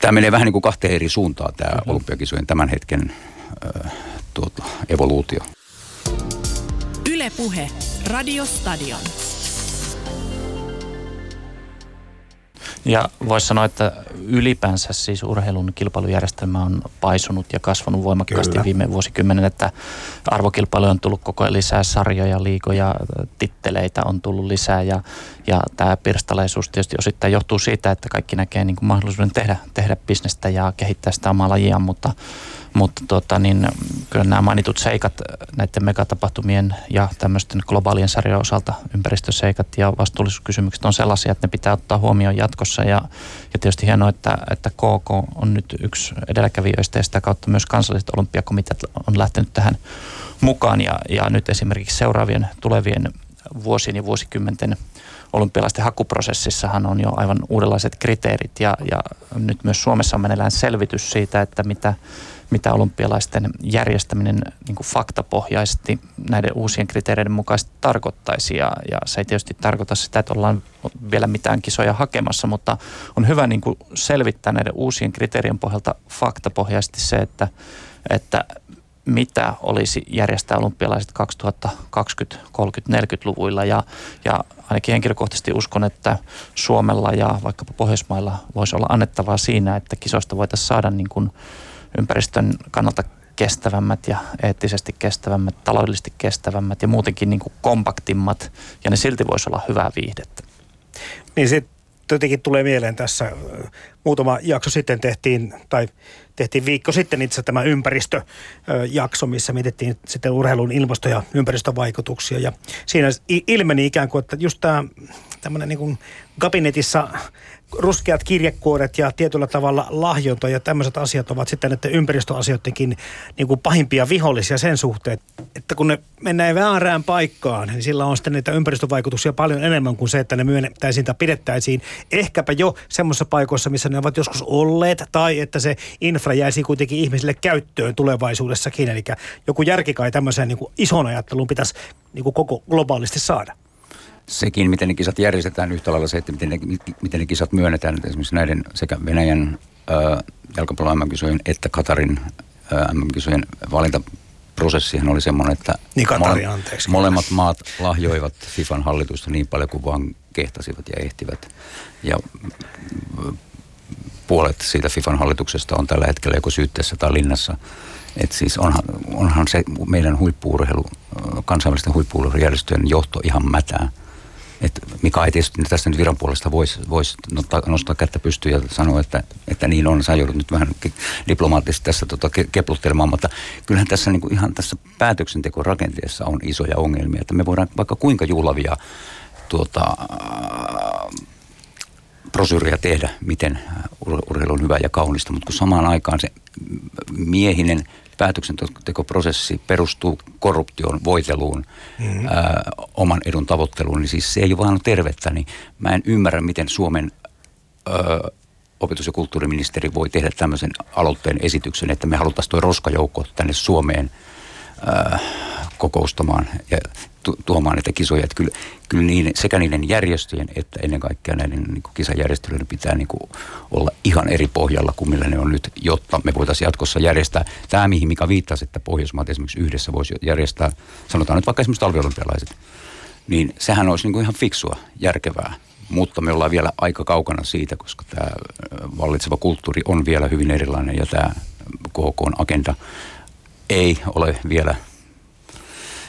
tämä menee vähän niin kuin kahteen eri suuntaan tämä mm-hmm. olympiakisojen tämän hetken tuota, evoluutio. Ylepuhe Radiostadion. Ja voisi sanoa, että ylipäänsä siis urheilun kilpailujärjestelmä on paisunut ja kasvanut voimakkaasti Kyllä. viime vuosikymmenen, että arvokilpailuja on tullut koko ajan lisää sarjoja, liikoja, titteleitä on tullut lisää ja, ja tämä pirstaleisuus tietysti osittain johtuu siitä, että kaikki näkee niin kuin mahdollisuuden tehdä, tehdä bisnestä ja kehittää sitä omaa lajiaan, mutta mutta tota, niin, kyllä nämä mainitut seikat näiden megatapahtumien ja tämmöisten globaalien sarjojen osalta, ympäristöseikat ja vastuullisuuskysymykset on sellaisia, että ne pitää ottaa huomioon jatkossa. Ja, ja tietysti hienoa, että, että KK on nyt yksi edelläkävijöistä ja sitä kautta myös kansalliset olympiakomiteat on lähtenyt tähän mukaan. Ja, ja nyt esimerkiksi seuraavien tulevien vuosien ja vuosikymmenten olympialaisten hakuprosessissahan on jo aivan uudenlaiset kriteerit ja, ja nyt myös Suomessa on meneillään selvitys siitä, että mitä, mitä olympialaisten järjestäminen niin kuin faktapohjaisesti näiden uusien kriteereiden mukaisesti tarkoittaisi. Ja, ja se ei tietysti tarkoita sitä, että ollaan vielä mitään kisoja hakemassa, mutta on hyvä niin kuin selvittää näiden uusien kriteerien pohjalta faktapohjaisesti se, että, että mitä olisi järjestää olympialaiset 2020, 30, 40-luvuilla ja, ja ainakin henkilökohtaisesti uskon, että Suomella ja vaikkapa Pohjoismailla voisi olla annettavaa siinä, että kisoista voitaisiin saada niin kuin ympäristön kannalta kestävämmät ja eettisesti kestävämmät, taloudellisesti kestävämmät ja muutenkin niin kuin kompaktimmat ja ne silti voisi olla hyvää viihdettä. Niin sitten jotenkin tulee mieleen tässä, muutama jakso sitten tehtiin, tai tehtiin viikko sitten itse tämä ympäristöjakso, missä mietittiin sitten urheilun ilmasto- ja ympäristövaikutuksia. Ja siinä ilmeni ikään kuin, että just tämä tämmöinen niin kabinetissa ruskeat kirjekuoret ja tietyllä tavalla lahjonta ja tämmöiset asiat ovat sitten näiden ympäristöasioidenkin niin kuin pahimpia vihollisia sen suhteen, että kun ne mennään väärään paikkaan, niin sillä on sitten niitä ympäristövaikutuksia paljon enemmän kuin se, että ne myönnettäisiin tai pidettäisiin ehkäpä jo semmoisessa paikoissa, missä ne ovat joskus olleet, tai että se infra jäisi kuitenkin ihmisille käyttöön tulevaisuudessakin. Eli joku järki kai tämmöiseen niin kuin ison ajatteluun pitäisi niin kuin koko globaalisti saada sekin, miten ne kisat järjestetään yhtä lailla se, että miten ne, miten ne kisat myönnetään. Että esimerkiksi näiden sekä Venäjän jalkapallon MM-kisojen että Katarin MM-kisojen valintaprosessihan oli semmoinen, että niin Katari, mole, anteeksi, molemmat maat lahjoivat FIFAn hallitusta niin paljon kuin vaan kehtasivat ja ehtivät. Ja puolet siitä FIFAn hallituksesta on tällä hetkellä joko syytteessä tai linnassa. Et siis onhan, onhan se meidän huippuurheilu, kansainvälisten huippuurheilujärjestöjen johto ihan mätää. Et Mika ei tietysti tässä nyt viran puolesta voisi vois nostaa, kättä pystyyn ja sanoa, että, että niin on. Sä joudut nyt vähän diplomaattisesti tässä tota, kepluttelemaan, mutta kyllähän tässä niin kuin ihan tässä päätöksentekorakenteessa on isoja ongelmia. Että me voidaan vaikka kuinka juhlavia tuota, prosyria tehdä, miten urheilu on hyvä ja kaunista, mutta kun samaan aikaan se miehinen päätöksentekoprosessi perustuu korruptioon, voiteluun, mm-hmm. ää, oman edun tavoitteluun, niin siis se ei ole vaan tervettä, niin mä en ymmärrä, miten Suomen ää, opetus- ja kulttuuriministeri voi tehdä tämmöisen aloitteen esityksen, että me haluttaisiin tuo roskajoukko tänne Suomeen ää, kokoustamaan ja tuomaan näitä kisoja. Että kyllä, kyllä niin, sekä niiden järjestöjen että ennen kaikkea näiden niin kuin kisajärjestelyiden pitää niin kuin olla ihan eri pohjalla kuin millä ne on nyt, jotta me voitaisiin jatkossa järjestää. Tämä, mihin Mika viittasi, että Pohjoismaat esimerkiksi yhdessä voisi järjestää, sanotaan nyt vaikka esimerkiksi talviolympialaiset, niin sehän olisi niin kuin ihan fiksua, järkevää. Mutta me ollaan vielä aika kaukana siitä, koska tämä vallitseva kulttuuri on vielä hyvin erilainen ja tämä KK-agenda ei ole vielä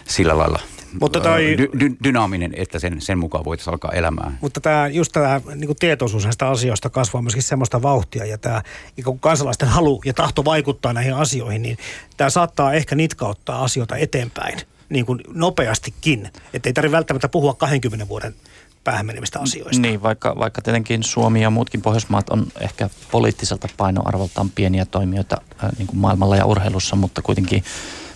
sillä lailla mutta toi, dy, dy, dynaaminen, että sen, sen mukaan voitaisiin alkaa elämään. Mutta tämä, just tämä niin tietoisuus näistä asioista kasvaa myöskin semmoista vauhtia ja tämä niin kansalaisten halu ja tahto vaikuttaa näihin asioihin, niin tämä saattaa ehkä nitkauttaa asioita eteenpäin niin kuin nopeastikin. Että ei tarvitse välttämättä puhua 20 vuoden päähän menevistä asioista. Niin, vaikka, vaikka tietenkin Suomi ja muutkin Pohjoismaat on ehkä poliittiselta painoarvoltaan pieniä toimijoita äh, niin kuin maailmalla ja urheilussa, mutta kuitenkin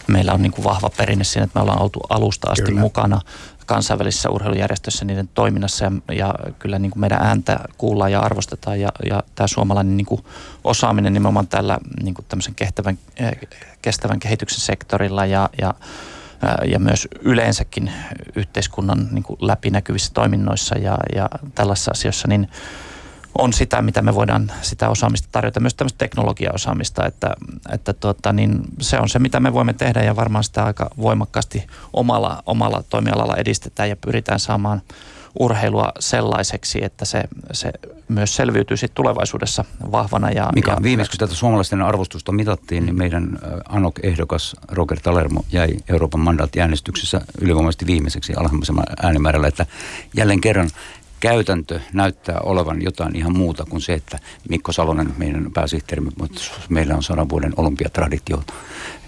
meillä on niin kuin vahva perinne siinä, että me ollaan oltu alusta asti kyllä. mukana kansainvälisissä urheilujärjestöissä niiden toiminnassa ja, ja kyllä niin kuin meidän ääntä kuullaan ja arvostetaan ja, ja tämä suomalainen niin kuin osaaminen nimenomaan tällä niin kuin tämmöisen kestävän, eh, kestävän kehityksen sektorilla ja, ja eh, ja myös yleensäkin yhteiskunnan niin kuin läpinäkyvissä toiminnoissa ja, ja tällaisissa asioissa, niin on sitä, mitä me voidaan sitä osaamista tarjota, myös tämmöistä teknologiaosaamista, että, että tuota, niin se on se, mitä me voimme tehdä ja varmaan sitä aika voimakkaasti omalla, omalla toimialalla edistetään ja pyritään saamaan urheilua sellaiseksi, että se, se myös selviytyy sitten tulevaisuudessa vahvana. Ja, Mika, ja viimeksi kun tätä suomalaisten arvostusta mitattiin, niin meidän ANOK-ehdokas Roger Talermo jäi Euroopan mandaattiäänestyksessä ylivoimaisesti viimeiseksi alhaisemmalla äänimäärällä, että jälleen kerran käytäntö näyttää olevan jotain ihan muuta kuin se, että Mikko Salonen, meidän pääsihteerimme, mutta meillä on sadan vuoden olympiatraditio.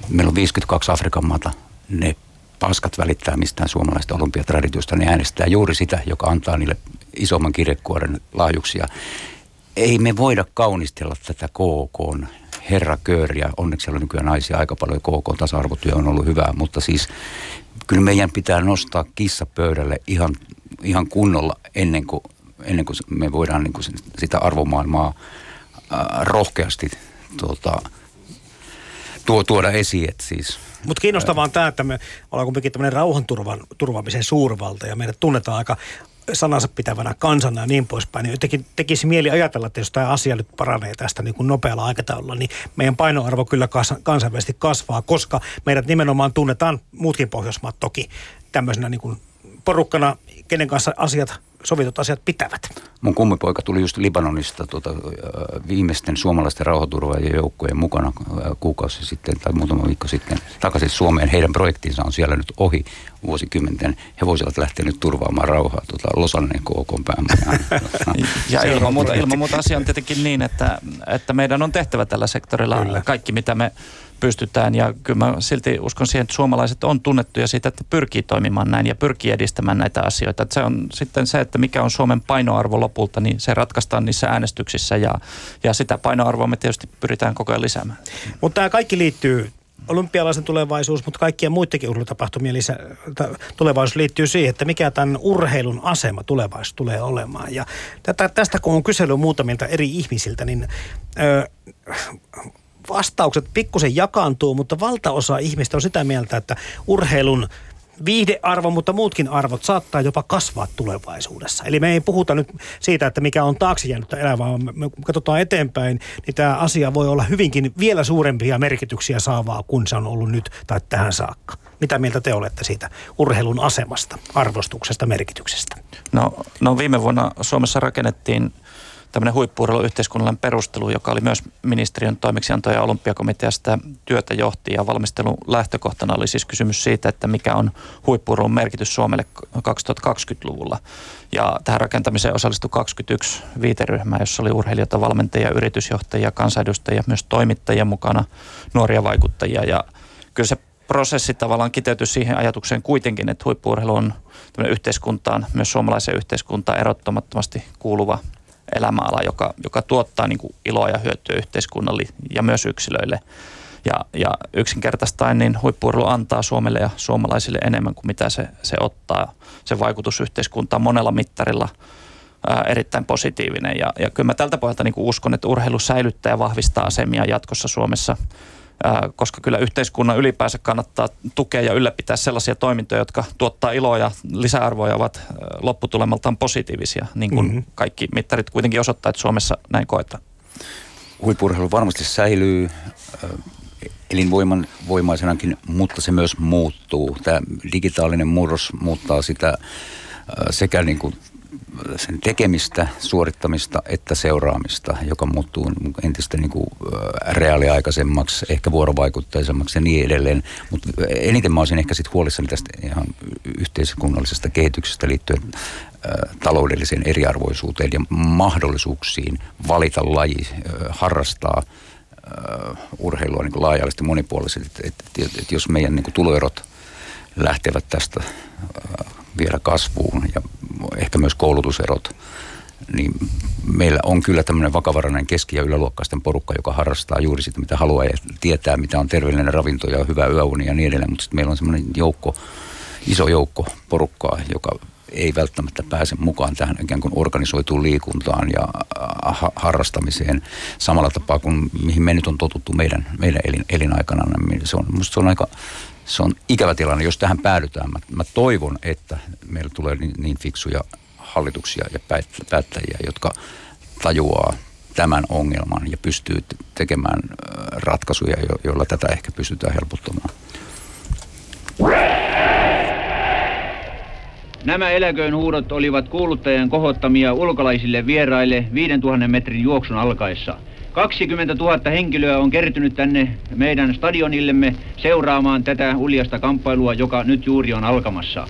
Meillä on 52 Afrikan maata. Ne paskat välittää mistään suomalaista olympiatraditiosta. Ne äänestää juuri sitä, joka antaa niille isomman kirjekuoren laajuuksia. Ei me voida kaunistella tätä KK herrakööriä. Onneksi siellä on nykyään naisia aika paljon. KK tasa-arvotyö on ollut hyvää, mutta siis kyllä meidän pitää nostaa kissa pöydälle ihan ihan kunnolla ennen kuin, ennen kuin me voidaan niin kuin sitä arvomaailmaa ää, rohkeasti tuota, tuo, tuoda esiin. Että siis, Mutta kiinnostavaa on tämä, että me ollaan kuitenkin tämmöinen rauhanturvan turvaamisen suurvalta ja meidät tunnetaan aika sanansa pitävänä kansana ja niin poispäin, niin jotenkin tekisi mieli ajatella, että jos tämä asia nyt paranee tästä niin kuin nopealla aikataululla, niin meidän painoarvo kyllä kansainvälisesti kasvaa, koska meidät nimenomaan tunnetaan, muutkin Pohjoismaat toki, tämmöisenä niin kuin porukkana, kenen kanssa asiat sovitut asiat pitävät. Mun kummipoika tuli just Libanonista tuota, viimeisten suomalaisten rauhaturvaajien joukkojen mukana kuukausi sitten tai muutama viikko sitten takaisin Suomeen. Heidän projektinsa on siellä nyt ohi vuosikymmenten. He voisivat lähteä nyt turvaamaan rauhaa tuota Losannen KK Ja ilman muuta, ilman muuta asia on tietenkin niin, että, että meidän on tehtävä tällä sektorilla Kyllä. kaikki, mitä me pystytään. Ja kyllä mä silti uskon siihen, että suomalaiset on tunnettuja siitä, että pyrkii toimimaan näin ja pyrkii edistämään näitä asioita. Että se on sitten se, että mikä on Suomen painoarvo lopulta, niin se ratkaistaan niissä äänestyksissä ja, ja sitä painoarvoa me tietysti pyritään koko ajan lisäämään. Mutta tämä kaikki liittyy olympialaisen tulevaisuus, mutta kaikkien muidenkin urheilutapahtumien lisä, tulevaisuus liittyy siihen, että mikä tämän urheilun asema tulevaisuus tulee olemaan. Ja tätä, tästä kun on kysely muutamilta eri ihmisiltä, niin ö, vastaukset pikkusen jakaantuu, mutta valtaosa ihmistä on sitä mieltä, että urheilun viihdearvo, mutta muutkin arvot saattaa jopa kasvaa tulevaisuudessa. Eli me ei puhuta nyt siitä, että mikä on taakse jäänyt elämää, vaan me katsotaan eteenpäin, niin tämä asia voi olla hyvinkin vielä suurempia merkityksiä saavaa kuin se on ollut nyt tai tähän saakka. Mitä mieltä te olette siitä urheilun asemasta, arvostuksesta, merkityksestä? No, no viime vuonna Suomessa rakennettiin tämmöinen huippuurheilun yhteiskunnallinen perustelu, joka oli myös ministeriön toimeksianto ja olympiakomiteasta työtä johti. Ja valmistelun lähtökohtana oli siis kysymys siitä, että mikä on huippuurheilun merkitys Suomelle 2020-luvulla. Ja tähän rakentamiseen osallistui 21 viiteryhmää, jossa oli urheilijoita, valmentajia, yritysjohtajia, kansanedustajia, myös toimittajia mukana, nuoria vaikuttajia. Ja kyllä se prosessi tavallaan kiteytyi siihen ajatukseen kuitenkin, että huippuurheilu on yhteiskuntaan, myös suomalaiseen yhteiskuntaan erottamattomasti kuuluva elämäala, joka, joka tuottaa niin kuin iloa ja hyötyä yhteiskunnalle ja myös yksilöille. Ja, ja yksinkertaistaen niin huippuurheilu antaa Suomelle ja suomalaisille enemmän kuin mitä se, se ottaa. Se vaikutus yhteiskuntaan monella mittarilla ää, erittäin positiivinen. Ja, ja kyllä mä tältä pohjalta niin uskon, että urheilu säilyttää ja vahvistaa asemia jatkossa Suomessa – koska kyllä yhteiskunnan ylipäänsä kannattaa tukea ja ylläpitää sellaisia toimintoja, jotka tuottaa iloa ja lisäarvoa ja ovat lopputulemaltaan positiivisia, niin kuin mm-hmm. kaikki mittarit kuitenkin osoittaa, että Suomessa näin koetaan. Huippurheilu varmasti säilyy elinvoiman voimaisenakin, mutta se myös muuttuu. Tämä digitaalinen murros muuttaa sitä sekä niin kuin sen tekemistä, suorittamista että seuraamista, joka muuttuu entistä niin kuin reaaliaikaisemmaksi, ehkä vuorovaikutteisemmaksi ja niin edelleen. Mutta eniten mä olisin ehkä sitten huolissani tästä ihan yhteiskunnallisesta kehityksestä liittyen taloudelliseen eriarvoisuuteen ja mahdollisuuksiin valita laji, harrastaa urheilua niin laajallisesti monipuolisesti. Et, et, et, et jos meidän niin kuin tuloerot lähtevät tästä vielä kasvuun ja ehkä myös koulutuserot, niin meillä on kyllä tämmöinen vakavarainen keski- ja yläluokkaisten porukka, joka harrastaa juuri sitä, mitä haluaa ja tietää, mitä on terveellinen ravinto ja hyvä yöuni ja niin edelleen. Mutta sitten meillä on semmoinen joukko, iso joukko porukkaa, joka ei välttämättä pääse mukaan tähän ikään kuin organisoituun liikuntaan ja ha- harrastamiseen samalla tapaa kuin mihin me nyt on totuttu meidän, meidän elin, elinaikana. Niin se on, musta se on aika se on ikävä tilanne, jos tähän päädytään. Mä, mä toivon, että meillä tulee niin, niin fiksuja hallituksia ja päättäjiä, jotka tajuaa tämän ongelman ja pystyy tekemään ratkaisuja, joilla tätä ehkä pystytään helpottamaan. Nämä eläköön huudot olivat kuuluttajan kohottamia ulkolaisille vieraille 5000 metrin juoksun alkaessa – 20 000 henkilöä on kertynyt tänne meidän stadionillemme seuraamaan tätä uljasta kamppailua, joka nyt juuri on alkamassa.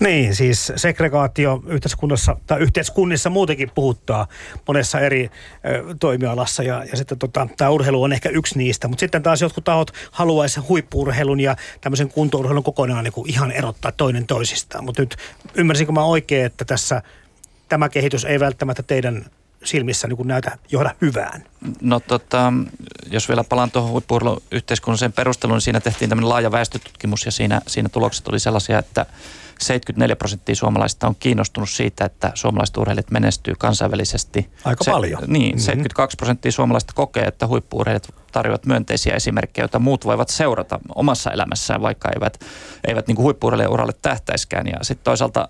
Niin, siis segregaatio yhteiskunnassa tai yhteiskunnissa muutenkin puhuttaa monessa eri ö, toimialassa ja, ja sitten tota, tämä urheilu on ehkä yksi niistä. Mutta sitten taas jotkut tahot haluaisivat huippuurheilun ja tämmöisen kuntourheilun kokonaan niin kuin ihan erottaa toinen toisistaan. Mutta nyt ymmärsinkö mä oikein, että tässä tämä kehitys ei välttämättä teidän silmissä niin näytä johda hyvään? No tota, jos vielä palaan tuohon huippuurheilun yhteiskunnalliseen perusteluun, niin siinä tehtiin tämmöinen laaja väestötutkimus ja siinä, siinä tulokset oli sellaisia, että 74 prosenttia suomalaisista on kiinnostunut siitä, että suomalaiset urheilijat menestyy kansainvälisesti. Aika Se, paljon. Niin, Mhm. 72 prosenttia suomalaisista kokee, että huippuurheilijat tarjoavat myönteisiä esimerkkejä, joita muut voivat seurata omassa elämässään, vaikka eivät, eivät niin huippuurheilijan uralle tähtäiskään. Ja sitten toisaalta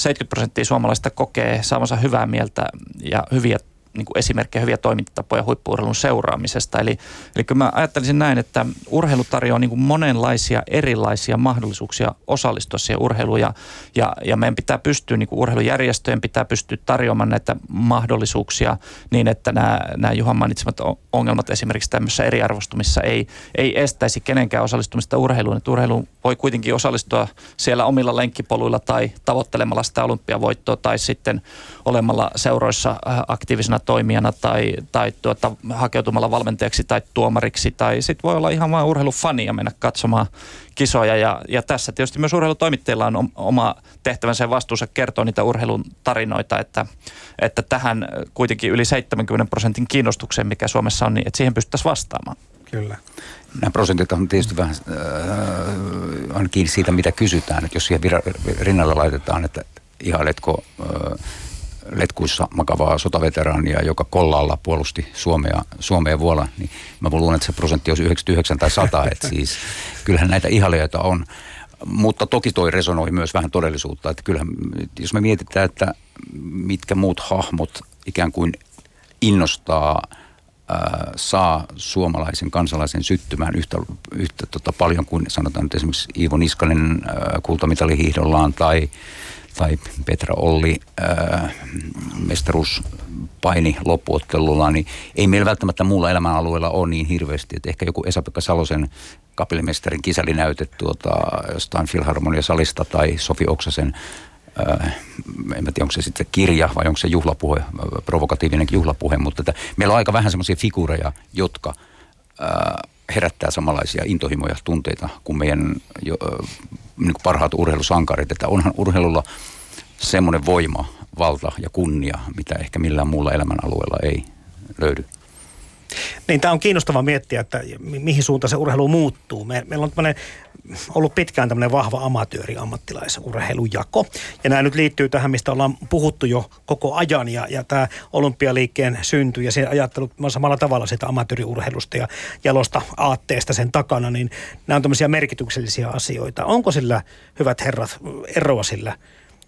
70 prosenttia suomalaisista kokee saamansa hyvää mieltä ja hyviä niin esimerkkejä, hyviä toimintatapoja huippuurheilun seuraamisesta. Eli, eli mä ajattelisin näin, että urheilu tarjoaa niin monenlaisia erilaisia mahdollisuuksia osallistua siihen urheiluun ja, ja, ja meidän pitää pystyä, niin urheilujärjestöjen pitää pystyä tarjoamaan näitä mahdollisuuksia niin, että nämä, nämä Juhan mainitsemat ongelmat esimerkiksi tämmöisessä eriarvostumissa ei, ei estäisi kenenkään osallistumista urheiluun. Että urheiluun voi kuitenkin osallistua siellä omilla lenkkipoluilla tai tavoittelemalla sitä olympiavoittoa tai sitten olemalla seuroissa äh, aktiivisena toimijana tai, tai tuota, hakeutumalla valmentajaksi tai tuomariksi tai sitten voi olla ihan vain urheilufani ja mennä katsomaan kisoja ja, ja tässä tietysti myös urheilutoimittajilla on om- oma tehtävänsä ja vastuunsa kertoa niitä urheilun tarinoita, että, että tähän kuitenkin yli 70 prosentin kiinnostukseen, mikä Suomessa on, niin että siihen pystyttäisiin vastaamaan. Kyllä. Nämä prosentit on tietysti vähän äh, on kiinni siitä, mitä kysytään. Että jos siihen vira- rinnalle laitetaan, että ihailetko äh, letkuissa makavaa sotaveteraania, joka kollalla puolusti Suomea, Suomea vuolla, niin mä luulen, että se prosentti olisi 99 tai 100. että siis kyllähän näitä ihailejoita on. Mutta toki toi resonoi myös vähän todellisuutta, että kyllähän jos me mietitään, että mitkä muut hahmot ikään kuin innostaa ää, saa suomalaisen kansalaisen syttymään yhtä, yhtä tota, paljon kuin sanotaan nyt esimerkiksi Iivo Niskanen ää, kultamitalihiihdollaan tai, tai Petra Olli ää, mestaruuspaini loppuottelulla, niin ei meillä välttämättä muulla elämänalueella ole niin hirveästi. Että ehkä joku Esa-Pekka Salosen kapellimestarin kisälinäyte tuota, jostain Filharmonia-salista tai Sofi Oksasen Äh, en mä tiedä, onko se sitten kirja vai onko se juhlapuhe, äh, provokatiivinen juhlapuhe, mutta että meillä on aika vähän semmoisia figuureja, jotka äh, herättää samanlaisia intohimoja, tunteita kuin meidän jo, äh, niin kuin parhaat urheilusankarit, että onhan urheilulla semmoinen voima, valta ja kunnia, mitä ehkä millään muulla elämänalueella ei löydy. Niin tämä on kiinnostava miettiä, että mi- mihin suuntaan se urheilu muuttuu. Me, meillä on tämmönen, ollut pitkään tämmöinen vahva amatööri ammattilaisurheilujako. Ja nämä nyt liittyy tähän, mistä ollaan puhuttu jo koko ajan. Ja, ja tämä olympialiikkeen synty ja se ajattelu samalla tavalla sitä amatööriurheilusta ja jalosta aatteesta sen takana, niin nämä on tämmöisiä merkityksellisiä asioita. Onko sillä, hyvät herrat, eroa sillä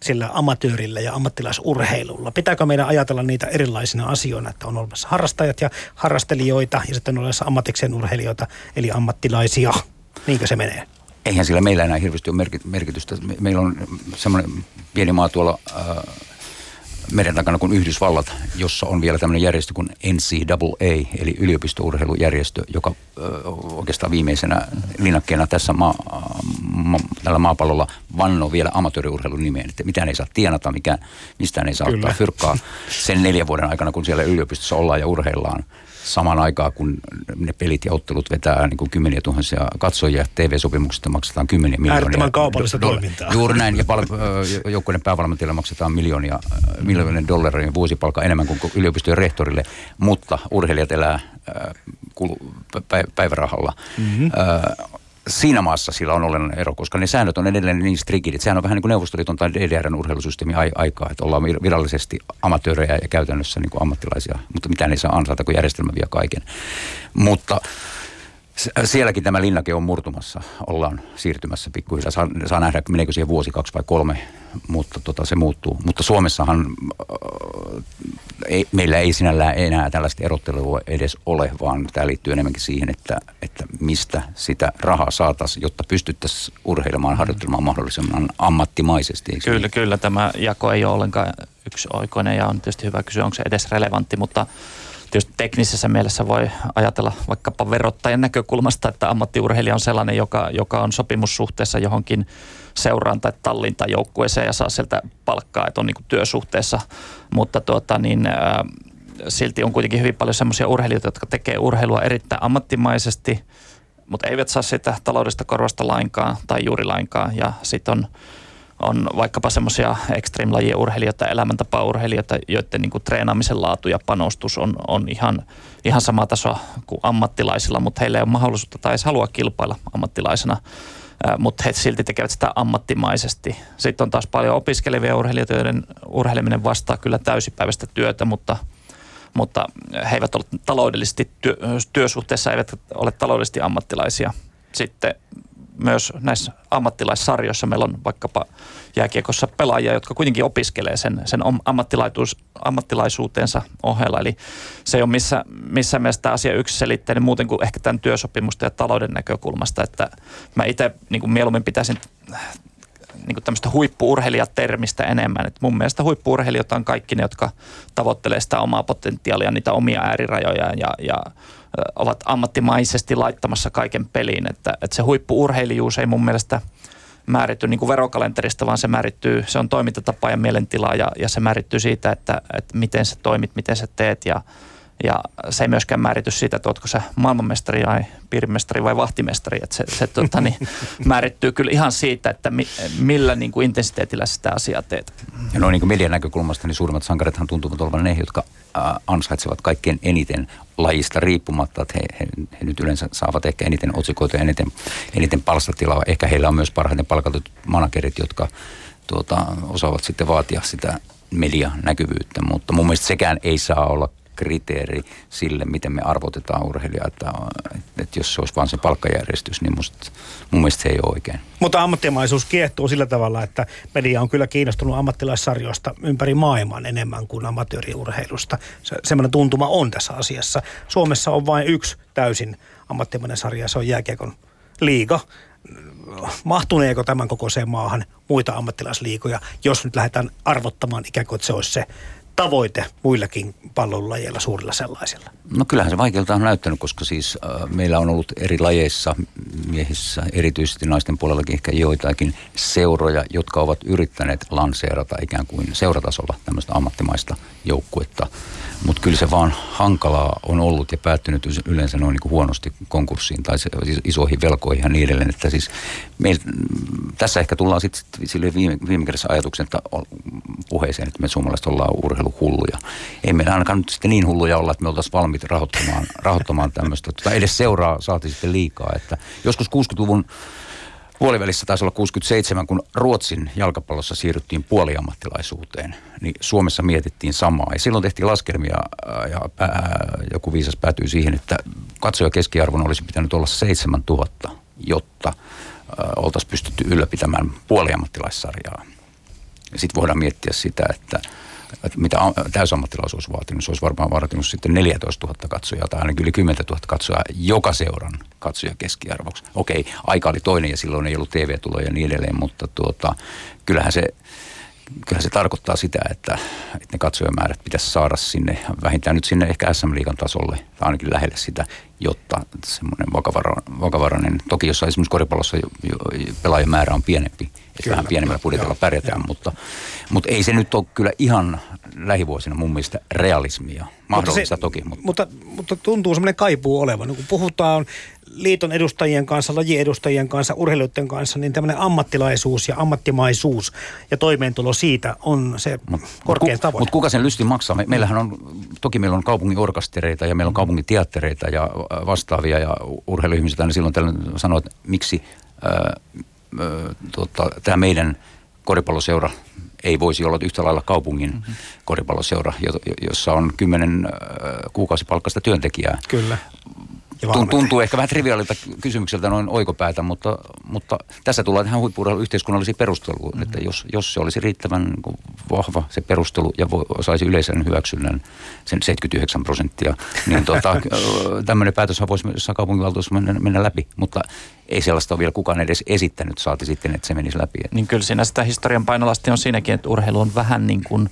sillä amatöörillä ja ammattilaisurheilulla? Pitääkö meidän ajatella niitä erilaisina asioina, että on olemassa harrastajat ja harrastelijoita ja sitten on olemassa ammatikseen urheilijoita, eli ammattilaisia? Niinkö se menee? Eihän sillä meillä enää hirveästi ole merki- merkitystä. Me- Meillä on semmoinen pieni maa tuolla äh, meren takana kuin Yhdysvallat, jossa on vielä tämmöinen järjestö kuin NCAA, eli yliopistourheilujärjestö, joka äh, oikeastaan viimeisenä linnakkeena tässä maa, ma, tällä maapallolla vannoo vielä amatööriurheilun nimeen, että mitään ei saa tienata, mikään, mistään ei saa Kyllä. ottaa fyrkkaa sen neljän vuoden aikana, kun siellä yliopistossa ollaan ja urheillaan samaan aikaan, kun ne pelit ja ottelut vetää niin kuin kymmeniä tuhansia katsojia, TV-sopimuksista maksetaan kymmeniä miljoonia. Äärettömän kaupallista dolla- toimintaa. Juuri näin, ja pal- joukkueiden päävalmentajalle maksetaan miljoonia, miljoonia dollaria vuosipalkka enemmän kuin yliopistojen rehtorille, mutta urheilijat elää ö, kulu, pä- päivärahalla. Mm-hmm. Siinä maassa sillä on olennainen ero, koska ne säännöt on edelleen niin strikidit. Sehän on vähän niin kuin Neuvostoliiton tai DDRn urheilusysteemi ai- aikaa, että ollaan vir- virallisesti amatöörejä ja käytännössä niin kuin ammattilaisia, mutta mitään ei saa ansaita, kun järjestelmä vie kaiken. Mutta Sielläkin tämä linnake on murtumassa, ollaan siirtymässä pikkuhiljaa. Saa, saa nähdä, meneekö siihen vuosi, kaksi vai kolme, mutta tota, se muuttuu. Mutta Suomessahan äh, ei, meillä ei sinällään enää tällaista erottelua edes ole, vaan tämä liittyy enemmänkin siihen, että, että mistä sitä rahaa saataisiin, jotta pystyttäisiin urheilemaan, harjoittelemaan mahdollisimman ammattimaisesti. Kyllä, niin? kyllä. Tämä jako ei ole ollenkaan yksioikoinen ja on tietysti hyvä kysyä, onko se edes relevantti, mutta tietysti teknisessä mielessä voi ajatella vaikkapa verottajan näkökulmasta, että ammattiurheilija on sellainen, joka, joka on sopimussuhteessa johonkin seuraan tai tallin tai joukkueeseen ja saa sieltä palkkaa, että on niin työsuhteessa, mutta tuota, niin, ää, silti on kuitenkin hyvin paljon semmoisia urheilijoita, jotka tekee urheilua erittäin ammattimaisesti, mutta eivät saa sitä taloudellista korvasta lainkaan tai juuri lainkaan. Ja sitten on on vaikkapa semmoisia extreme-lajien urheilijoita, elämäntapaurheilijoita, joiden niin kuin treenaamisen laatu ja panostus on, on ihan, ihan sama taso kuin ammattilaisilla, mutta heillä ei ole mahdollisuutta tai edes halua kilpailla ammattilaisena mutta he silti tekevät sitä ammattimaisesti. Sitten on taas paljon opiskelevia urheilijoita, joiden urheileminen vastaa kyllä täysipäiväistä työtä, mutta, mutta he eivät ole taloudellisesti työ, työsuhteessa, eivät ole taloudellisesti ammattilaisia. Sitten myös näissä ammattilaissarjoissa meillä on vaikkapa jääkiekossa pelaajia, jotka kuitenkin opiskelee sen, sen ammattilaisuutensa ohella. Eli se ei ole missä, missä mielessä tämä asia yksiselitteinen muuten kuin ehkä tämän työsopimusta ja talouden näkökulmasta. Että mä itse niin mieluummin pitäisin niin kuin tämmöistä huippuurheilijatermistä enemmän. Et mun mielestä huippuurheilijoita on kaikki ne, jotka tavoittelee sitä omaa potentiaalia, niitä omia äärirajoja ja, ja ovat ammattimaisesti laittamassa kaiken peliin. Että, että se huippuurheilijuus ei mun mielestä määritty niin kuin verokalenterista, vaan se määrittyy, se on toimintatapa ja mielentila ja, ja se määrittyy siitä, että, että miten sä toimit, miten sä teet ja, ja se ei myöskään määrity siitä, että oletko sä maailmanmestari vai piirimestari vai vahtimestari. Että se se tota, niin, määrittyy kyllä ihan siitä, että mi, millä niin kuin intensiteetillä sitä asiaa teet. Ja noin niin kuin median näkökulmasta, niin suurimmat sankarithan tuntuvat olevan ne, jotka ansaitsevat kaikkein eniten lajista riippumatta, että he, he, he nyt yleensä saavat ehkä eniten otsikoita ja eniten, eniten palstatilaa. Ehkä heillä on myös parhaiten palkatut managerit, jotka tuota, osaavat sitten vaatia sitä medianäkyvyyttä, mutta mun mielestä sekään ei saa olla kriteeri sille, miten me arvotetaan urheilijaa. Että, että jos se olisi vain se palkkajärjestys, niin musta, mun mielestä se ei ole oikein. Mutta ammattimaisuus kiehtoo sillä tavalla, että media on kyllä kiinnostunut ammattilaissarjoista ympäri maailman enemmän kuin amatööriurheilusta. Se, semmoinen tuntuma on tässä asiassa. Suomessa on vain yksi täysin ammattimainen sarja, se on jääkiekon liiga mahtuneeko tämän kokoiseen maahan muita ammattilaisliikoja, jos nyt lähdetään arvottamaan ikään kuin, että se olisi se tavoite muillakin pallonlajeilla, suurilla sellaisilla? No kyllähän se vaikealta on näyttänyt, koska siis äh, meillä on ollut eri lajeissa, miehissä, erityisesti naisten puolellakin ehkä joitakin seuroja, jotka ovat yrittäneet lanseerata ikään kuin seuratasolla tämmöistä ammattimaista joukkuetta. Mutta kyllä se vaan hankalaa on ollut ja päättynyt yleensä noin niin kuin huonosti konkurssiin tai isoihin velkoihin ja niin edelleen. Että siis meil, tässä ehkä tullaan sitten sille viime, viime kädessä ajatuksen että puheeseen, että me suomalaiset ollaan urheiluhulluja. Ei meillä ainakaan nyt sitten niin hulluja olla, että me oltaisiin valmiit rahoittamaan, rahoittamaan tämmöistä. Tota, edes seuraa saatiin sitten liikaa. Että joskus 60-luvun puolivälissä taisi olla 67, kun Ruotsin jalkapallossa siirryttiin puoliammattilaisuuteen, niin Suomessa mietittiin samaa. Ja silloin tehtiin laskelmia ja joku viisas päätyi siihen, että katsoja keskiarvon olisi pitänyt olla 7000, jotta oltaisiin pystytty ylläpitämään puoliammattilaissarjaa. Sitten voidaan miettiä sitä, että mitä täysammattilaisuus vaatinut. Se olisi varmaan vaatinut sitten 14 000 katsojaa tai ainakin yli 10 000 katsojaa joka seuran katsoja keskiarvoksi. Okei, aika oli toinen ja silloin ei ollut TV-tuloja ja niin edelleen, mutta tuota, kyllähän se kyllä se tarkoittaa sitä, että, että ne katsojamäärät pitäisi saada sinne, vähintään nyt sinne ehkä SM-liigan tasolle, tai ainakin lähelle sitä, jotta semmoinen vakavarainen, vakavarainen toki jossain esimerkiksi koripallossa jo, jo, pelaajien määrä on pienempi, että kyllä, vähän pienemmällä budjetilla pärjätään, mutta, mutta ei se nyt ole kyllä ihan lähivuosina mun mielestä realismia. Mahdollista mutta se, toki. Mutta. Mutta, mutta tuntuu semmoinen kaipuu olevan. Kun puhutaan liiton edustajien kanssa, lajiedustajien kanssa, urheilijoiden kanssa, niin tämmöinen ammattilaisuus ja ammattimaisuus ja toimeentulo siitä on se mut, korkein mut, tavoite. Mutta kuka sen lysti maksaa? Me, meillähän on, toki meillä on kaupungin orkestereita ja meillä on kaupungin teattereita ja vastaavia ja urheiluihmiset aina silloin tällöin sanoo, että miksi äh, äh, tota, tämä meidän koripalloseura ei voisi olla yhtä lailla kaupungin mm-hmm. koripalloseura, jossa on kymmenen äh, kuukausipalkkaista työntekijää. Kyllä. Tuntuu ehkä vähän triviaalilta kysymykseltä noin oikopäätä, mutta, mutta tässä tullaan tähän huippuurheilun yhteiskunnallisiin perusteluun, mm-hmm. että jos, jos se olisi riittävän niin vahva se perustelu ja vo, saisi yleisen hyväksynnän sen 79 prosenttia, niin tota, tämmöinen päätös voisi jossain kaupunginvaltuussa mennä, mennä läpi, mutta ei sellaista ole vielä kukaan edes esittänyt, saati sitten, että se menisi läpi. Niin kyllä siinä sitä historian painolasti on siinäkin, että urheilu on vähän niin kuin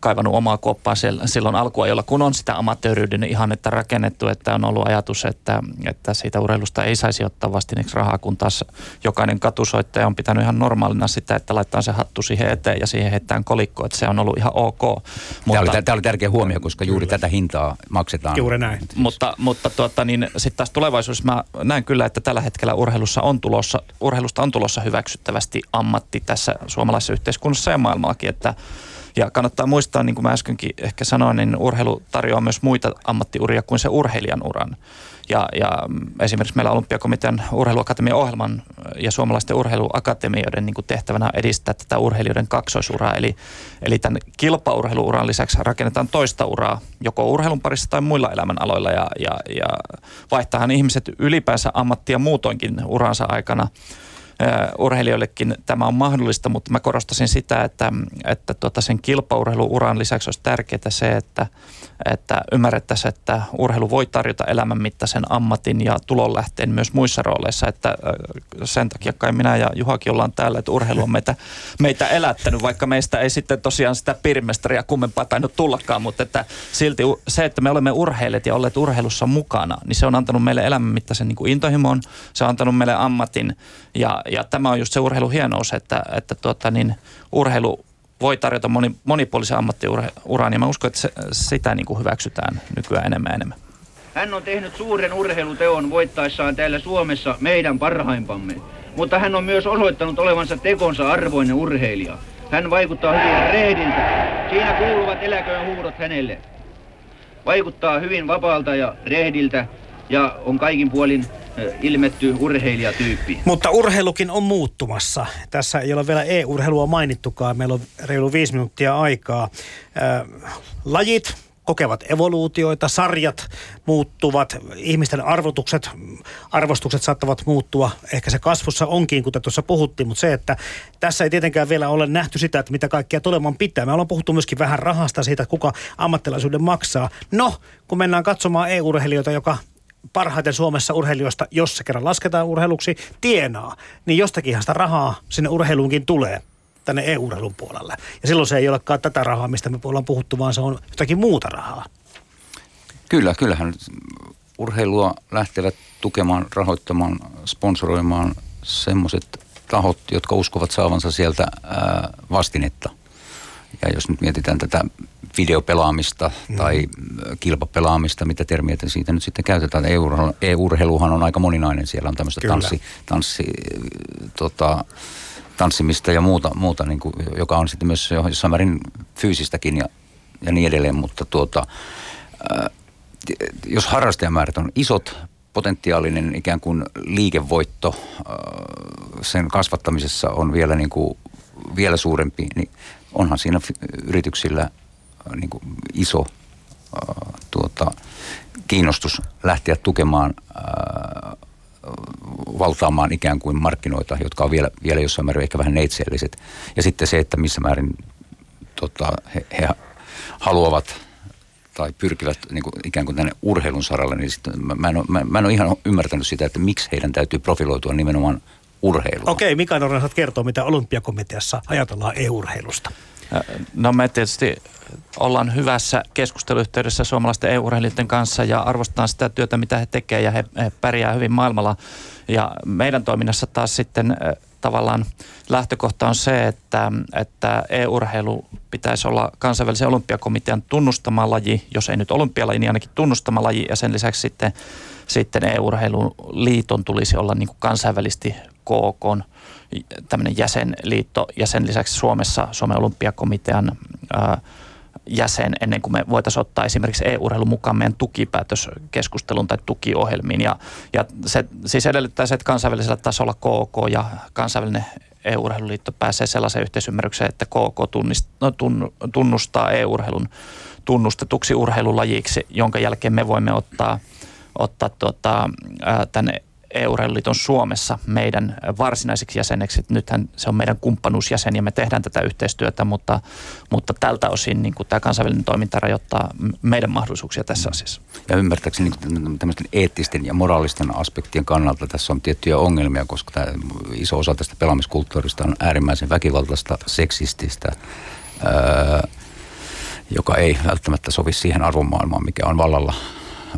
kaivannut omaa kuoppaa silloin alkuajolla, kun on sitä amatööryyden ihannetta rakennettu, että on ollut ajatus, että, että siitä urheilusta ei saisi ottaa vastineeksi rahaa, kun taas jokainen katusoittaja on pitänyt ihan normaalina sitä, että laittaa se hattu siihen eteen ja siihen heittää kolikko, että se on ollut ihan ok. Mutta, tämä, oli, tämä oli tärkeä huomio, koska juuri kyllä. tätä hintaa maksetaan. Juuri näin. Mutta, mutta tuota, niin sitten taas tulevaisuudessa mä näen kyllä, että tällä hetkellä urheilussa on tulossa, urheilusta on tulossa hyväksyttävästi ammatti tässä suomalaisessa yhteiskunnassa ja maailmallakin, että ja kannattaa muistaa, niin kuin mä äskenkin ehkä sanoin, niin urheilu tarjoaa myös muita ammattiuria kuin se urheilijan uran. Ja, ja esimerkiksi meillä Olympiakomitean urheiluakatemian ohjelman ja suomalaisten urheiluakatemioiden niin tehtävänä edistää tätä urheilijoiden kaksoisuraa. Eli, eli tämän kilpaurheiluuran lisäksi rakennetaan toista uraa, joko urheilun parissa tai muilla elämänaloilla. Ja, ja, ja vaihtahan ihmiset ylipäänsä ammattia muutoinkin uransa aikana urheilijoillekin tämä on mahdollista, mutta mä korostasin sitä, että, että tuota sen kilpaurheiluuran lisäksi olisi tärkeää se, että, että ymmärrettäisiin, että urheilu voi tarjota elämänmittaisen ammatin ja tulonlähteen myös muissa rooleissa, että sen takia kai minä ja Juhakin ollaan täällä, että urheilu on meitä, meitä elättänyt, vaikka meistä ei sitten tosiaan sitä piirimestaria kummempaa tainnut tullakaan, mutta että silti se, että me olemme urheilijat ja olleet urheilussa mukana, niin se on antanut meille elämänmittaisen niin kuin intohimon, se on antanut meille ammatin ja, ja tämä on just se urheilun hienous, että, että tuota, niin urheilu voi tarjota moni, monipuolisen ammattiuran ja mä uskon, että se, sitä niin kuin hyväksytään nykyään enemmän enemmän. Hän on tehnyt suuren urheiluteon voittaessaan täällä Suomessa meidän parhaimpamme, mutta hän on myös osoittanut olevansa tekonsa arvoinen urheilija. Hän vaikuttaa hyvin rehdiltä. Siinä kuuluvat eläköön huudot hänelle. Vaikuttaa hyvin vapaalta ja rehdiltä ja on kaikin puolin ilmetty urheilijatyyppi. Mutta urheilukin on muuttumassa. Tässä ei ole vielä e-urheilua mainittukaan. Meillä on reilu viisi minuuttia aikaa. lajit kokevat evoluutioita, sarjat muuttuvat, ihmisten arvotukset, arvostukset saattavat muuttua. Ehkä se kasvussa onkin, kuten tuossa puhuttiin, mutta se, että tässä ei tietenkään vielä ole nähty sitä, että mitä kaikkea tulemaan pitää. Me ollaan puhuttu myöskin vähän rahasta siitä, että kuka ammattilaisuuden maksaa. No, kun mennään katsomaan e-urheilijoita, joka parhaiten Suomessa urheilijoista, jos se kerran lasketaan urheiluksi, tienaa, niin jostakinhan sitä rahaa sinne urheiluunkin tulee tänne e-urheilun puolelle. Ja silloin se ei olekaan tätä rahaa, mistä me ollaan puhuttu, vaan se on jotakin muuta rahaa. Kyllä, kyllähän urheilua lähtevät tukemaan, rahoittamaan, sponsoroimaan semmoiset tahot, jotka uskovat saavansa sieltä vastinetta. Ja jos nyt mietitään tätä videopelaamista mm. tai kilpapelaamista, mitä termiä siitä nyt sitten käytetään. E-urheiluhan on aika moninainen. Siellä on tämmöistä tanssi, tanssi, tota, tanssimista ja muuta, muuta niin kuin, joka on sitten myös jossain määrin fyysistäkin ja, ja niin edelleen. Mutta tuota, äh, jos harrastajamäärät on isot, potentiaalinen ikään kuin liikevoitto äh, sen kasvattamisessa on vielä, niin kuin, vielä suurempi, niin onhan siinä yrityksillä niin kuin iso äh, tuota, kiinnostus lähteä tukemaan, äh, valtaamaan ikään kuin markkinoita, jotka on vielä, vielä jossain määrin ehkä vähän neitseelliset. Ja sitten se, että missä määrin tota, he, he haluavat tai pyrkivät niin kuin, ikään kuin tänne urheilun saralle, niin sitten mä, mä, en ole, mä, mä en ole ihan ymmärtänyt sitä, että miksi heidän täytyy profiloitua nimenomaan urheiluun. Okei, Mika Norren saat kertoa, mitä olympiakomiteassa ajatellaan e-urheilusta. No me tietysti ollaan hyvässä keskusteluyhteydessä suomalaisten EU-urheilijoiden kanssa ja arvostetaan sitä työtä, mitä he tekevät ja he, he pärjää hyvin maailmalla. Ja meidän toiminnassa taas sitten tavallaan lähtökohta on se, että, että e-urheilu pitäisi olla kansainvälisen olympiakomitean tunnustama laji, jos ei nyt olympialaji, niin ainakin tunnustama laji ja sen lisäksi sitten, sitten e-urheiluliiton tulisi olla niin kuin kansainvälisesti KK tämmöinen jäsenliitto ja sen lisäksi Suomessa Suomen olympiakomitean ää, jäsen ennen kuin me voitaisiin ottaa esimerkiksi EU-urheilun mukaan meidän tukipäätöskeskustelun tai tukiohjelmiin. Ja, ja se siis edellyttää se, että kansainvälisellä tasolla KK ja kansainvälinen EU-urheiluliitto pääsee sellaiseen yhteisymmärrykseen, että KK tunnist, no, tunnustaa EU-urheilun tunnustetuksi urheilulajiksi, jonka jälkeen me voimme ottaa, ottaa tuota, tänne EU-urheiluliiton Suomessa meidän varsinaiseksi jäseneksi. Nythän se on meidän kumppanuusjäsen ja me tehdään tätä yhteistyötä, mutta, mutta tältä osin niin tämä kansainvälinen toiminta rajoittaa meidän mahdollisuuksia tässä asiassa. Ja ymmärtääkseni niin tämmöisten eettisten ja moraalisten aspektien kannalta tässä on tiettyjä ongelmia, koska tämä iso osa tästä pelaamiskulttuurista on äärimmäisen väkivaltaista, seksististä, öö, joka ei välttämättä sovi siihen arvomaailmaan, mikä on vallalla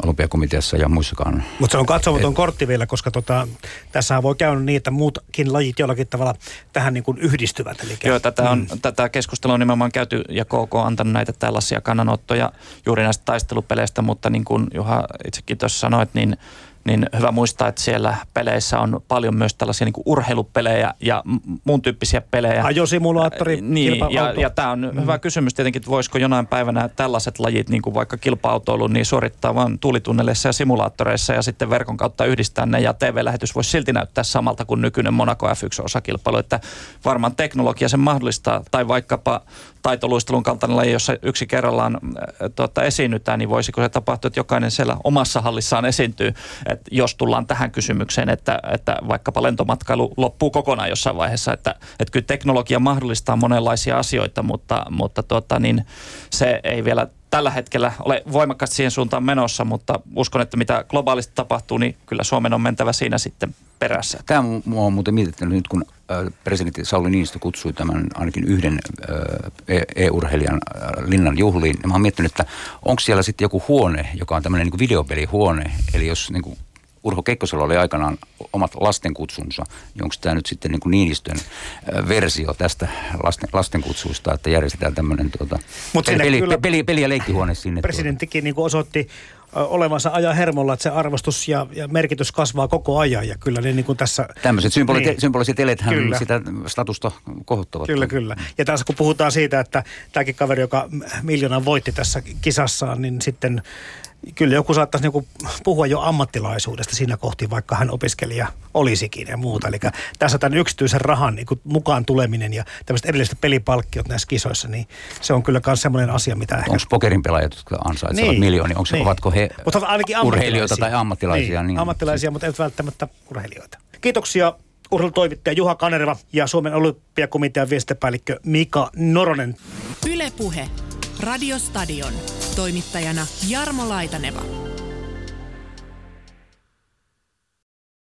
olympiakomiteassa ja muissakaan. Mutta se on katsomaton kortti vielä, koska tota, tässä voi käydä niin, että muutkin lajit jollakin tavalla tähän niin kuin yhdistyvät. Eli Joo, tätä, on, mm. tätä keskustelua on nimenomaan käyty ja KK on antanut näitä tällaisia kannanottoja juuri näistä taistelupeleistä, mutta niin kuin Juha itsekin tuossa sanoit, niin niin hyvä muistaa, että siellä peleissä on paljon myös tällaisia niin urheilupelejä ja muun tyyppisiä pelejä. Ajosimulaattori, niin, ja, ja tämä on mm. hyvä kysymys tietenkin, että voisiko jonain päivänä tällaiset lajit, niin kuin vaikka kilpa-autoilu, niin suorittaa vain tuulitunneleissa ja simulaattoreissa ja sitten verkon kautta yhdistää ne ja TV-lähetys voisi silti näyttää samalta kuin nykyinen Monaco F1-osakilpailu, että varmaan teknologia sen mahdollistaa tai vaikkapa taitoluistelun kaltainen laji, jossa yksi kerrallaan äh, tuota, esiinnytään, niin voisiko se tapahtua, että jokainen siellä omassa hallissaan esiintyy, että jos tullaan tähän kysymykseen, että, että vaikkapa lentomatkailu loppuu kokonaan jossain vaiheessa, että, että kyllä teknologia mahdollistaa monenlaisia asioita, mutta, mutta tuota, niin se ei vielä tällä hetkellä ole voimakkaasti siihen suuntaan menossa, mutta uskon, että mitä globaalisti tapahtuu, niin kyllä Suomen on mentävä siinä sitten perässä. Tämä on muuten mietittänyt nyt, kun presidentti Sauli Niinistö kutsui tämän ainakin yhden e- e-urheilijan linnan juhliin. Mä oon miettinyt, että onko siellä sitten joku huone, joka on tämmöinen niin videopelihuone, eli jos niin kuin Urho Kekkosella oli aikanaan omat lastenkutsunsa, onko tämä nyt sitten niin kuin Niinistön versio tästä lasten, lastenkutsuista, että järjestetään tämmöinen tuota, peli, peli, peli, peli, ja leikkihuone sinne. Presidenttikin tuota. niin kuin osoitti olevansa ajan hermolla, että se arvostus ja, ja merkitys kasvaa koko ajan ja kyllä ne niin kuin tässä... Tämmöiset symbolit, niin, symboliset elethän kyllä. sitä statusta kohottavat. Kyllä, kyllä. Ja tässä kun puhutaan siitä, että tämäkin kaveri, joka miljoonan voitti tässä kisassaan, niin sitten kyllä joku saattaisi niinku puhua jo ammattilaisuudesta siinä kohti, vaikka hän opiskelija olisikin ja muuta. Eli tässä tämän yksityisen rahan niinku mukaan tuleminen ja tämmöiset erilaiset pelipalkkiot näissä kisoissa, niin se on kyllä myös semmoinen asia, mitä ehkä... Onko pokerin pelaajat, jotka ansaitsevat niin, miljoonia, onko, niin. ovatko he mutta ainakin urheilijoita tai ammattilaisia? Niin, niin, ammattilaisia, mutta eivät välttämättä urheilijoita. Kiitoksia urheilutoimittaja Juha Kanerva ja Suomen olympiakomitean viestintäpäällikkö Mika Noronen. Ylepuhe Radiostadion. Toimittajana Jarmo Laitaneva.